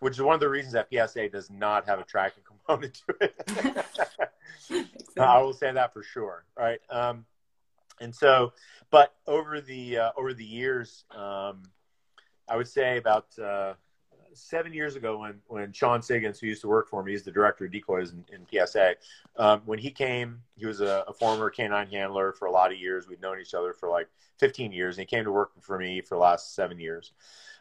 which is one of the reasons that PSA does not have a tracking component to it. I will say that for sure. Right. Um, and so, but over the uh, over the years, um, I would say about uh, seven years ago, when when Sean Siggins, who used to work for me, he's the director of decoys in, in PSA. Um, when he came, he was a, a, former canine handler for a lot of years. We'd known each other for like 15 years, and he came to work for me for the last seven years.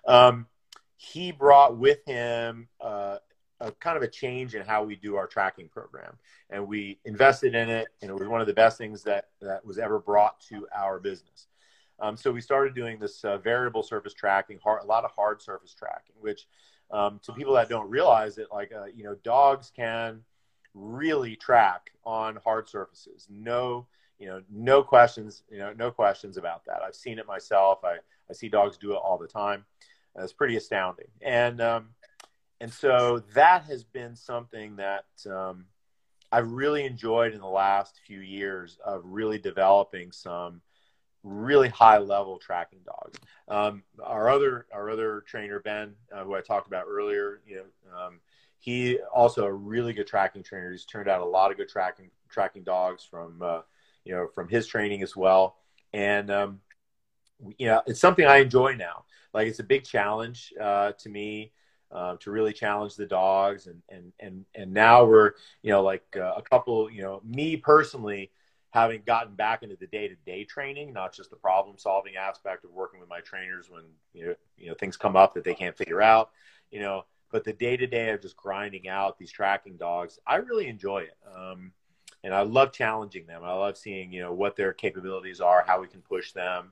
Um, he brought with him uh, a kind of a change in how we do our tracking program, and we invested in it, and it was one of the best things that that was ever brought to our business. Um, so we started doing this uh, variable surface tracking, hard, a lot of hard surface tracking, which um, to people that don't realize it, like uh, you know, dogs can really track on hard surfaces. No, you know, no questions, you know, no questions about that. I've seen it myself. I, I see dogs do it all the time. It's pretty astounding. And um, and so that has been something that um, I've really enjoyed in the last few years of really developing some really high level tracking dogs. Um, our other our other trainer Ben, uh, who I talked about earlier, you know, um, he also a really good tracking trainer. He's turned out a lot of good tracking tracking dogs from uh, you know from his training as well. And um, you know, it's something I enjoy now like it's a big challenge uh, to me uh, to really challenge the dogs and and and and now we're you know like uh, a couple you know me personally having gotten back into the day-to-day training not just the problem solving aspect of working with my trainers when you know you know things come up that they can't figure out you know but the day-to-day of just grinding out these tracking dogs i really enjoy it um, and i love challenging them i love seeing you know what their capabilities are how we can push them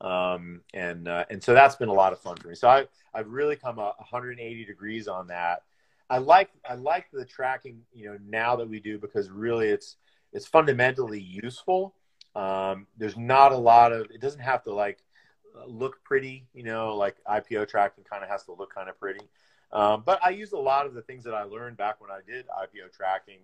um, and uh, and so that's been a lot of fun for me. So I I've really come a 180 degrees on that. I like I like the tracking you know now that we do because really it's it's fundamentally useful. Um, there's not a lot of it doesn't have to like look pretty, you know, like IPO tracking kind of has to look kind of pretty. Um, but I use a lot of the things that I learned back when I did IPO tracking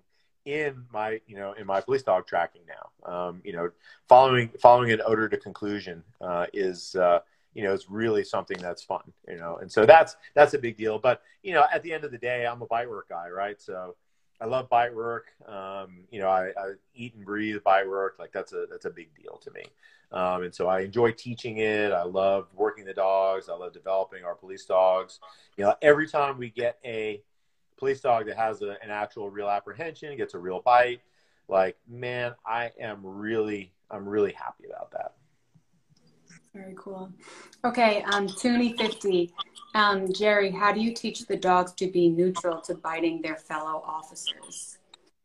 in my you know in my police dog tracking now. Um, you know, following following an odor to conclusion uh, is uh, you know is really something that's fun. You know, and so that's that's a big deal. But you know, at the end of the day, I'm a bite work guy, right? So I love bite work. Um, you know, I, I, eat and breathe bite work. Like that's a that's a big deal to me. Um, and so I enjoy teaching it. I love working the dogs. I love developing our police dogs. You know, every time we get a police dog that has a, an actual real apprehension, gets a real bite, like man, I am really, I'm really happy about that. Very cool. Okay, um, Toonie 50. Um, Jerry, how do you teach the dogs to be neutral to biting their fellow officers?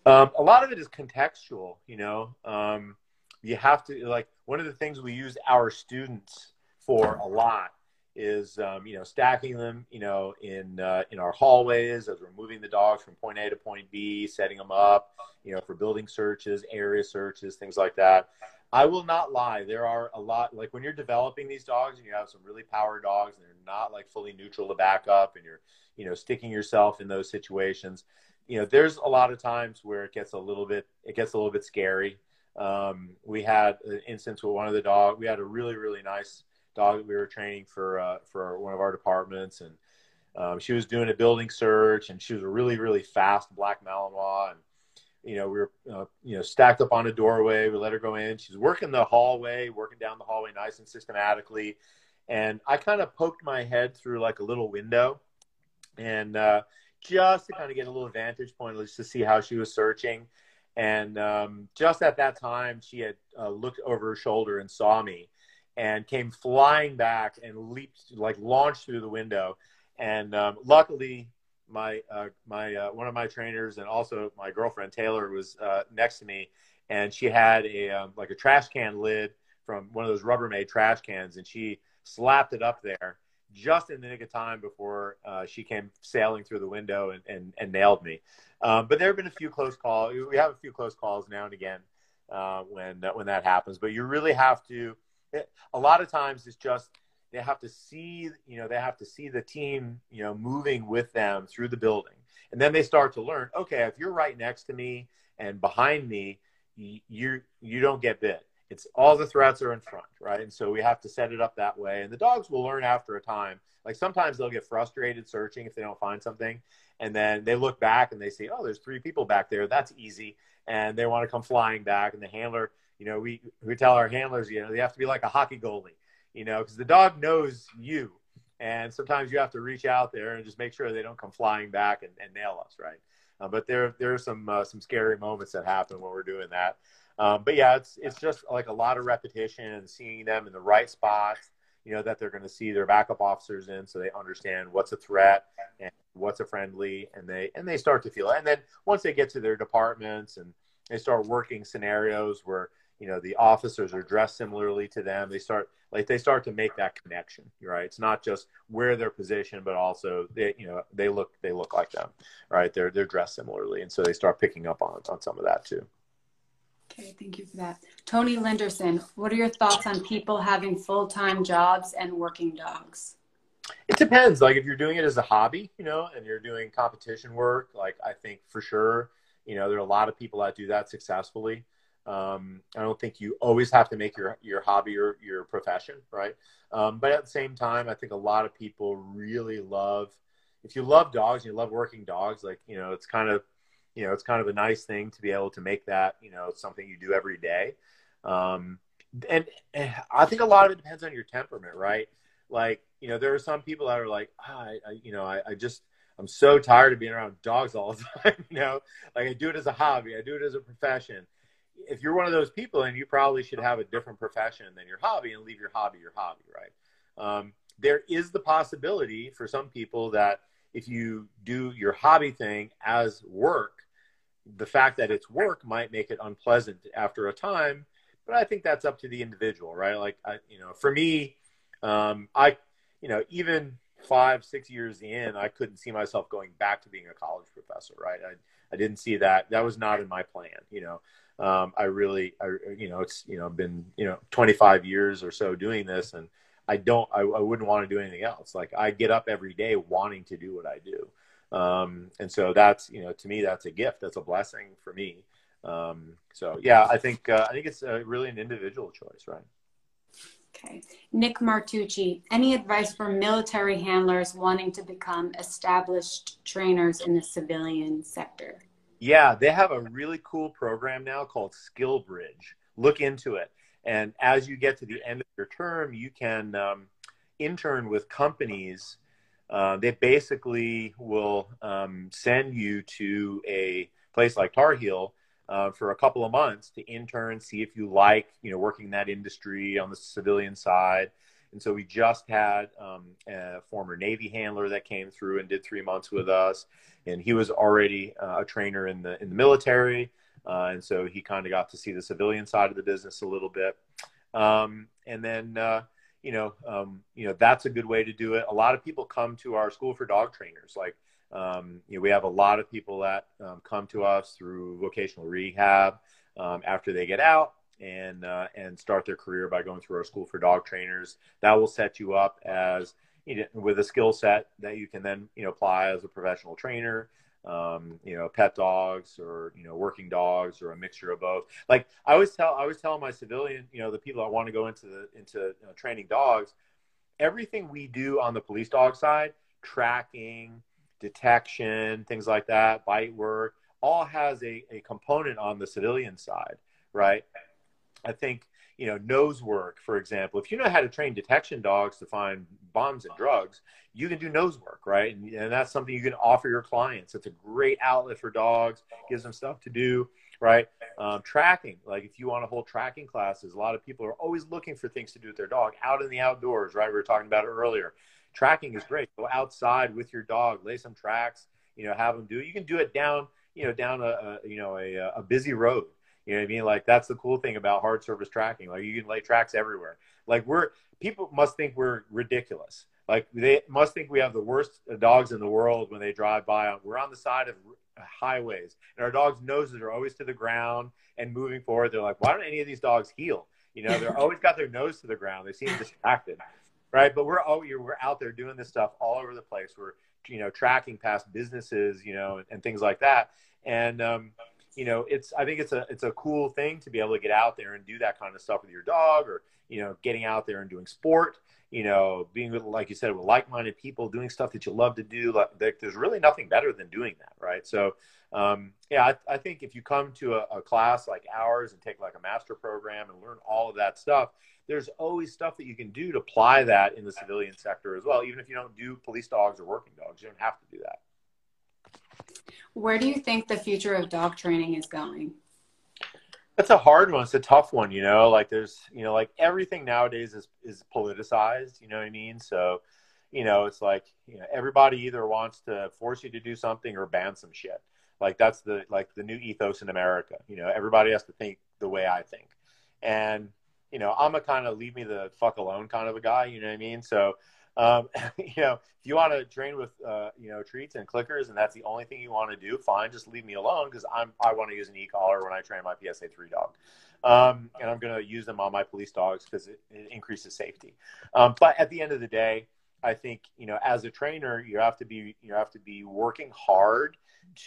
Um, a lot of it is contextual, you know. Um, you have to like one of the things we use our students for a lot is um, you know stacking them you know in uh, in our hallways as we're moving the dogs from point A to point B, setting them up you know for building searches, area searches, things like that. I will not lie. There are a lot like when you're developing these dogs and you have some really power dogs and they're not like fully neutral to back up and you're you know sticking yourself in those situations. You know, there's a lot of times where it gets a little bit it gets a little bit scary. Um, we had an instance with one of the dogs. We had a really really nice dog that we were training for uh, for one of our departments, and um, she was doing a building search, and she was a really really fast black Malinois, and you know we were uh, you know stacked up on a doorway. We let her go in. She's working the hallway, working down the hallway nice and systematically, and I kind of poked my head through like a little window, and uh, just to kind of get a little vantage point, just to see how she was searching. And um, just at that time, she had uh, looked over her shoulder and saw me and came flying back and leaped like launched through the window and um, luckily my uh, my uh, one of my trainers and also my girlfriend Taylor was uh, next to me and she had a um, like a trash can lid from one of those Rubbermaid trash cans and she slapped it up there just in the nick of time before uh, she came sailing through the window and, and, and nailed me. Um, but there have been a few close calls. We have a few close calls now and again uh, when when that happens. But you really have to a lot of times it's just they have to see you know they have to see the team you know moving with them through the building. And then they start to learn okay if you're right next to me and behind me you you don't get bit. It's all the threats are in front right? And so we have to set it up that way. And the dogs will learn after a time. Like sometimes they'll get frustrated searching if they don't find something. And then they look back and they see oh there's three people back there. That's easy. And they want to come flying back. And the handler you know, we we tell our handlers, you know, they have to be like a hockey goalie, you know, because the dog knows you, and sometimes you have to reach out there and just make sure they don't come flying back and, and nail us, right? Uh, but there there are some uh, some scary moments that happen when we're doing that. Um, but yeah, it's it's just like a lot of repetition and seeing them in the right spots. You know that they're going to see their backup officers in, so they understand what's a threat and what's a friendly, and they and they start to feel it. And then once they get to their departments and they start working scenarios where you know the officers are dressed similarly to them. They start like they start to make that connection right? It's not just where they're positioned but also they you know they look they look like them right? They're they're dressed similarly. And so they start picking up on on some of that too. Okay thank you for that. Tony linderson what are your thoughts on people having full-time jobs and working dogs? It depends. Like if you're doing it as a hobby you know and you're doing competition work like i think for sure you know there are a lot of people that do that successfully um, I don't think you always have to make your your hobby your your profession, right? Um, but at the same time, I think a lot of people really love. If you love dogs, and you love working dogs. Like you know, it's kind of you know, it's kind of a nice thing to be able to make that you know something you do every day. Um, and, and I think a lot of it depends on your temperament, right? Like you know, there are some people that are like, ah, I, I you know, I, I just I'm so tired of being around dogs all the time. You know, like I do it as a hobby, I do it as a profession if you're one of those people, and you probably should have a different profession than your hobby and leave your hobby your hobby, right? Um, there is the possibility for some people that if you do your hobby thing as work, the fact that it's work might make it unpleasant after a time. But I think that's up to the individual, right? Like, I, you know, for me, um, I, you know, even five, six years in, I couldn't see myself going back to being a college professor, right? I, I didn't see that. That was not in my plan, you know um, I really, I, you know, it's, you know, been, you know, 25 years or so doing this and I don't, I, I wouldn't want to do anything else. Like I get up every day wanting to do what I do. Um, and so that's, you know, to me, that's a gift. That's a blessing for me. Um, so yeah, I think, uh, I think it's uh, really an individual choice, right? Okay. Nick Martucci, any advice for military handlers wanting to become established trainers in the civilian sector? Yeah, they have a really cool program now called SkillBridge. Look into it. And as you get to the end of your term, you can um, intern with companies. Uh, they basically will um, send you to a place like Tar Heel uh, for a couple of months to intern, see if you like, you know, working in that industry on the civilian side. And so we just had um, a former Navy handler that came through and did three months with us, and he was already uh, a trainer in the in the military, uh, and so he kind of got to see the civilian side of the business a little bit. Um, and then uh, you know, um, you know that's a good way to do it. A lot of people come to our school for dog trainers. Like, um, you know, we have a lot of people that um, come to us through vocational rehab um, after they get out and uh, and start their career by going through our school for dog trainers. That will set you up as you know, with a skill set that you can then you know apply as a professional trainer um, you know, pet dogs or you know, working dogs or a mixture of both. Like I always tell, I always tell my civilian, you know, the people that want to go into the into you know, training dogs, everything we do on the police dog side, tracking, detection, things like that, bite work, all has a, a component on the civilian side, right? I think you know nose work, for example. If you know how to train detection dogs to find bombs and drugs, you can do nose work, right? And, and that's something you can offer your clients. It's a great outlet for dogs, gives them stuff to do, right? Um, tracking, like if you want to hold tracking classes, a lot of people are always looking for things to do with their dog out in the outdoors, right? We were talking about earlier. Tracking is great. Go outside with your dog, lay some tracks, you know, have them do it. You can do it down, you know, down a, a you know, a, a busy road. You know what I mean? Like that's the cool thing about hard surface tracking. Like you can lay tracks everywhere. Like we're people must think we're ridiculous like they must think we have the worst dogs in the world when they drive by. We're on the side of highways, and our dogs' noses are always to the ground and moving forward. They're like, why don't any of these dogs heel? You know, they're always got their nose to the ground. They seem distracted, right? But we're oh, we're out there doing this stuff all over the place. We're you know tracking past businesses, you know, and, and things like that. And um, you know, it's I think it's a it's a cool thing to be able to get out there and do that kind of stuff with your dog, or you know, getting out there and doing sport you know, being with, like you said, with like-minded people, doing stuff that you love to do. Like, there's really nothing better than doing that, right? So, um, yeah, I, I, think if you come to a, a, class like ours and take like a master program and learn all of that stuff, there's always stuff that you can do to apply that in the civilian sector as well. Even if you don't do police dogs or working dogs, you don't have to do that. Where do you think the future of dog training is going? That's a hard one. It's a tough one, you know. Like there's, you know, like everything nowadays is is politicized. You know what I mean? So, you know, it's like you know everybody either wants to force you to do something or ban some shit. Like that's the like the new ethos in America. You know, everybody has to think the way I think, and you know, I'm a kind of leave me the fuck alone kind of a guy. You know what I mean? So um, you know, if you want to train with, uh, you know, treats and clickers, and that's the only thing you want to do, fine, just leave me alone because I'm I want to use an e-collar when I train my PSA three dog, um, and I'm going to use them on my police dogs because it, it, increases safety. Um, but at the end of the day, I think you know, as a trainer, you have to be you have to be working hard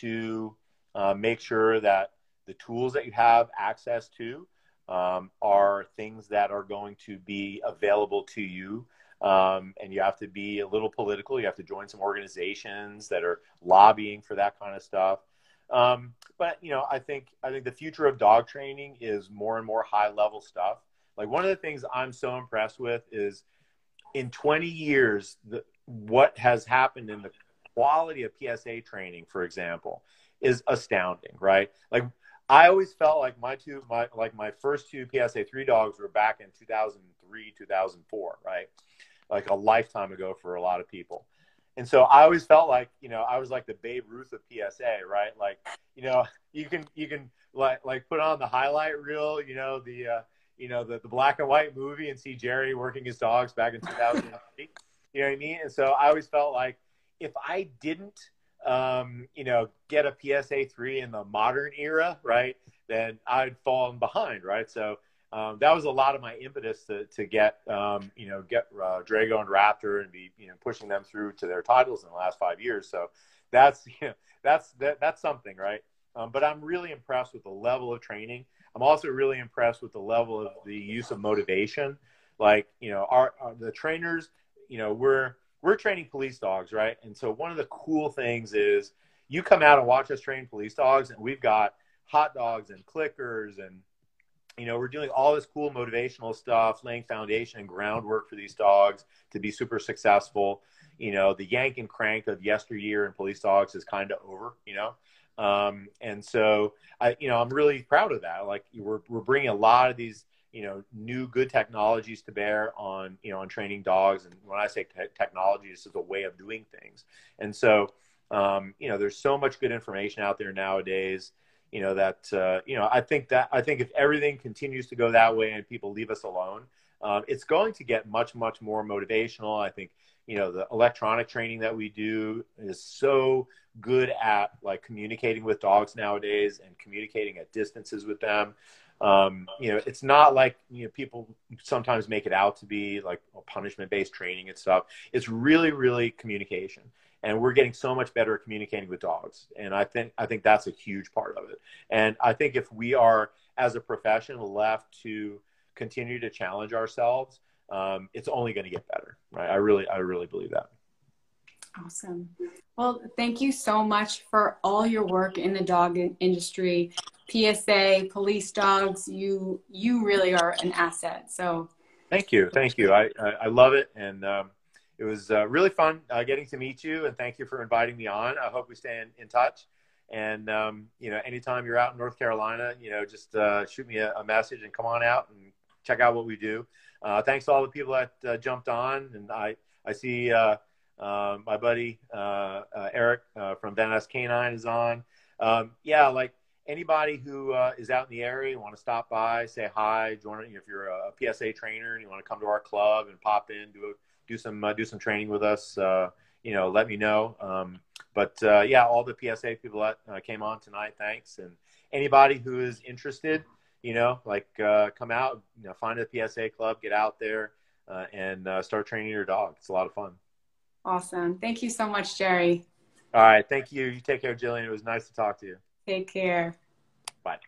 to uh, make sure that the tools that you have access to um, are things that are going to be available to you um, and you have to be a little political. You have to join some organizations that are lobbying for that kind of stuff. Um, but you know, I think I think the future of dog training is more and more high level stuff. Like one of the things I'm so impressed with is in 20 years, the, what has happened in the quality of PSA training, for example, is astounding. Right? Like I always felt like my two, my like my first two PSA three dogs were back in 2003, 2004. Right? Like a lifetime ago for a lot of people. And so I always felt like, you know, I was like the Babe Ruth of PSA, right? Like, you know, you can you can like like put on the highlight reel, you know, the uh, you know, the, the black and white movie and see Jerry working his dogs back in 2008. you know what I mean? And so I always felt like if I didn't um, you know, get a PSA 3 in the modern era, right, then I'd fallen behind, right? So um, that was a lot of my impetus to, to get um, you know get uh, Drago and Raptor and be you know pushing them through to their titles in the last five years. So that's you know, that's that, that's something, right? Um, but I'm really impressed with the level of training. I'm also really impressed with the level of the use of motivation. Like you know, our, our the trainers, you know, we're we're training police dogs, right? And so one of the cool things is you come out and watch us train police dogs, and we've got hot dogs and clickers and you know, we're doing all this cool motivational stuff, laying foundation and groundwork for these dogs to be super successful. You know, the yank and crank of yesteryear in police dogs is kind of over, you know. Um, and so I, you know, I'm really proud of that. Like we're, we're bringing a lot of these, you know new good technologies to bear on you know on training dogs and when i say te- technology this is a way of doing things and so um, you know there's so much good information out there nowadays you know that uh, you know i think that i think if everything continues to go that way and people leave us alone um, it's going to get much much more motivational. I think you know the electronic training that we do is so good at like communicating with dogs nowadays and communicating at distances with them. Um, you know, it's not like you know people sometimes make it out to be like punishment based training and stuff. It's really, really communication, and we're getting so much better at communicating with dogs. And I think I think that's a huge part of it. And I think if we are as a profession left to continue to challenge ourselves, um, it's only going to get better. Right? I really, I really believe that. Awesome. Well, thank you so much for all your work in the dog industry. PSA, police dogs, you you really are an asset. So thank you, thank you. I I, I love it, and um, it was uh, really fun uh, getting to meet you. And thank you for inviting me on. I hope we stay in, in touch. And um, you know, anytime you're out in North Carolina, you know, just uh, shoot me a, a, message and come on out and check out what we do. Uh, thanks to all the people that uh, jumped on, and I I see uh, my buddy Eric from Van Ness Canine is on. Um, yeah, like anybody who uh, is out in the area, want to stop by, say hi, join. If you're a PSA trainer and you want to come to our club and pop in, do do some uh, do some training with us, uh, you know, let me know. Um, but uh, yeah, all the PSA people that uh, came on tonight, thanks. And anybody who is interested, you know, like uh, come out, you know, find a PSA club, get out there, and start training your dog. It's a lot of fun. Awesome. Thank you so much, Jerry. All right. Thank you. You take care, Jillian. It was nice to talk to you. Take care. Bye.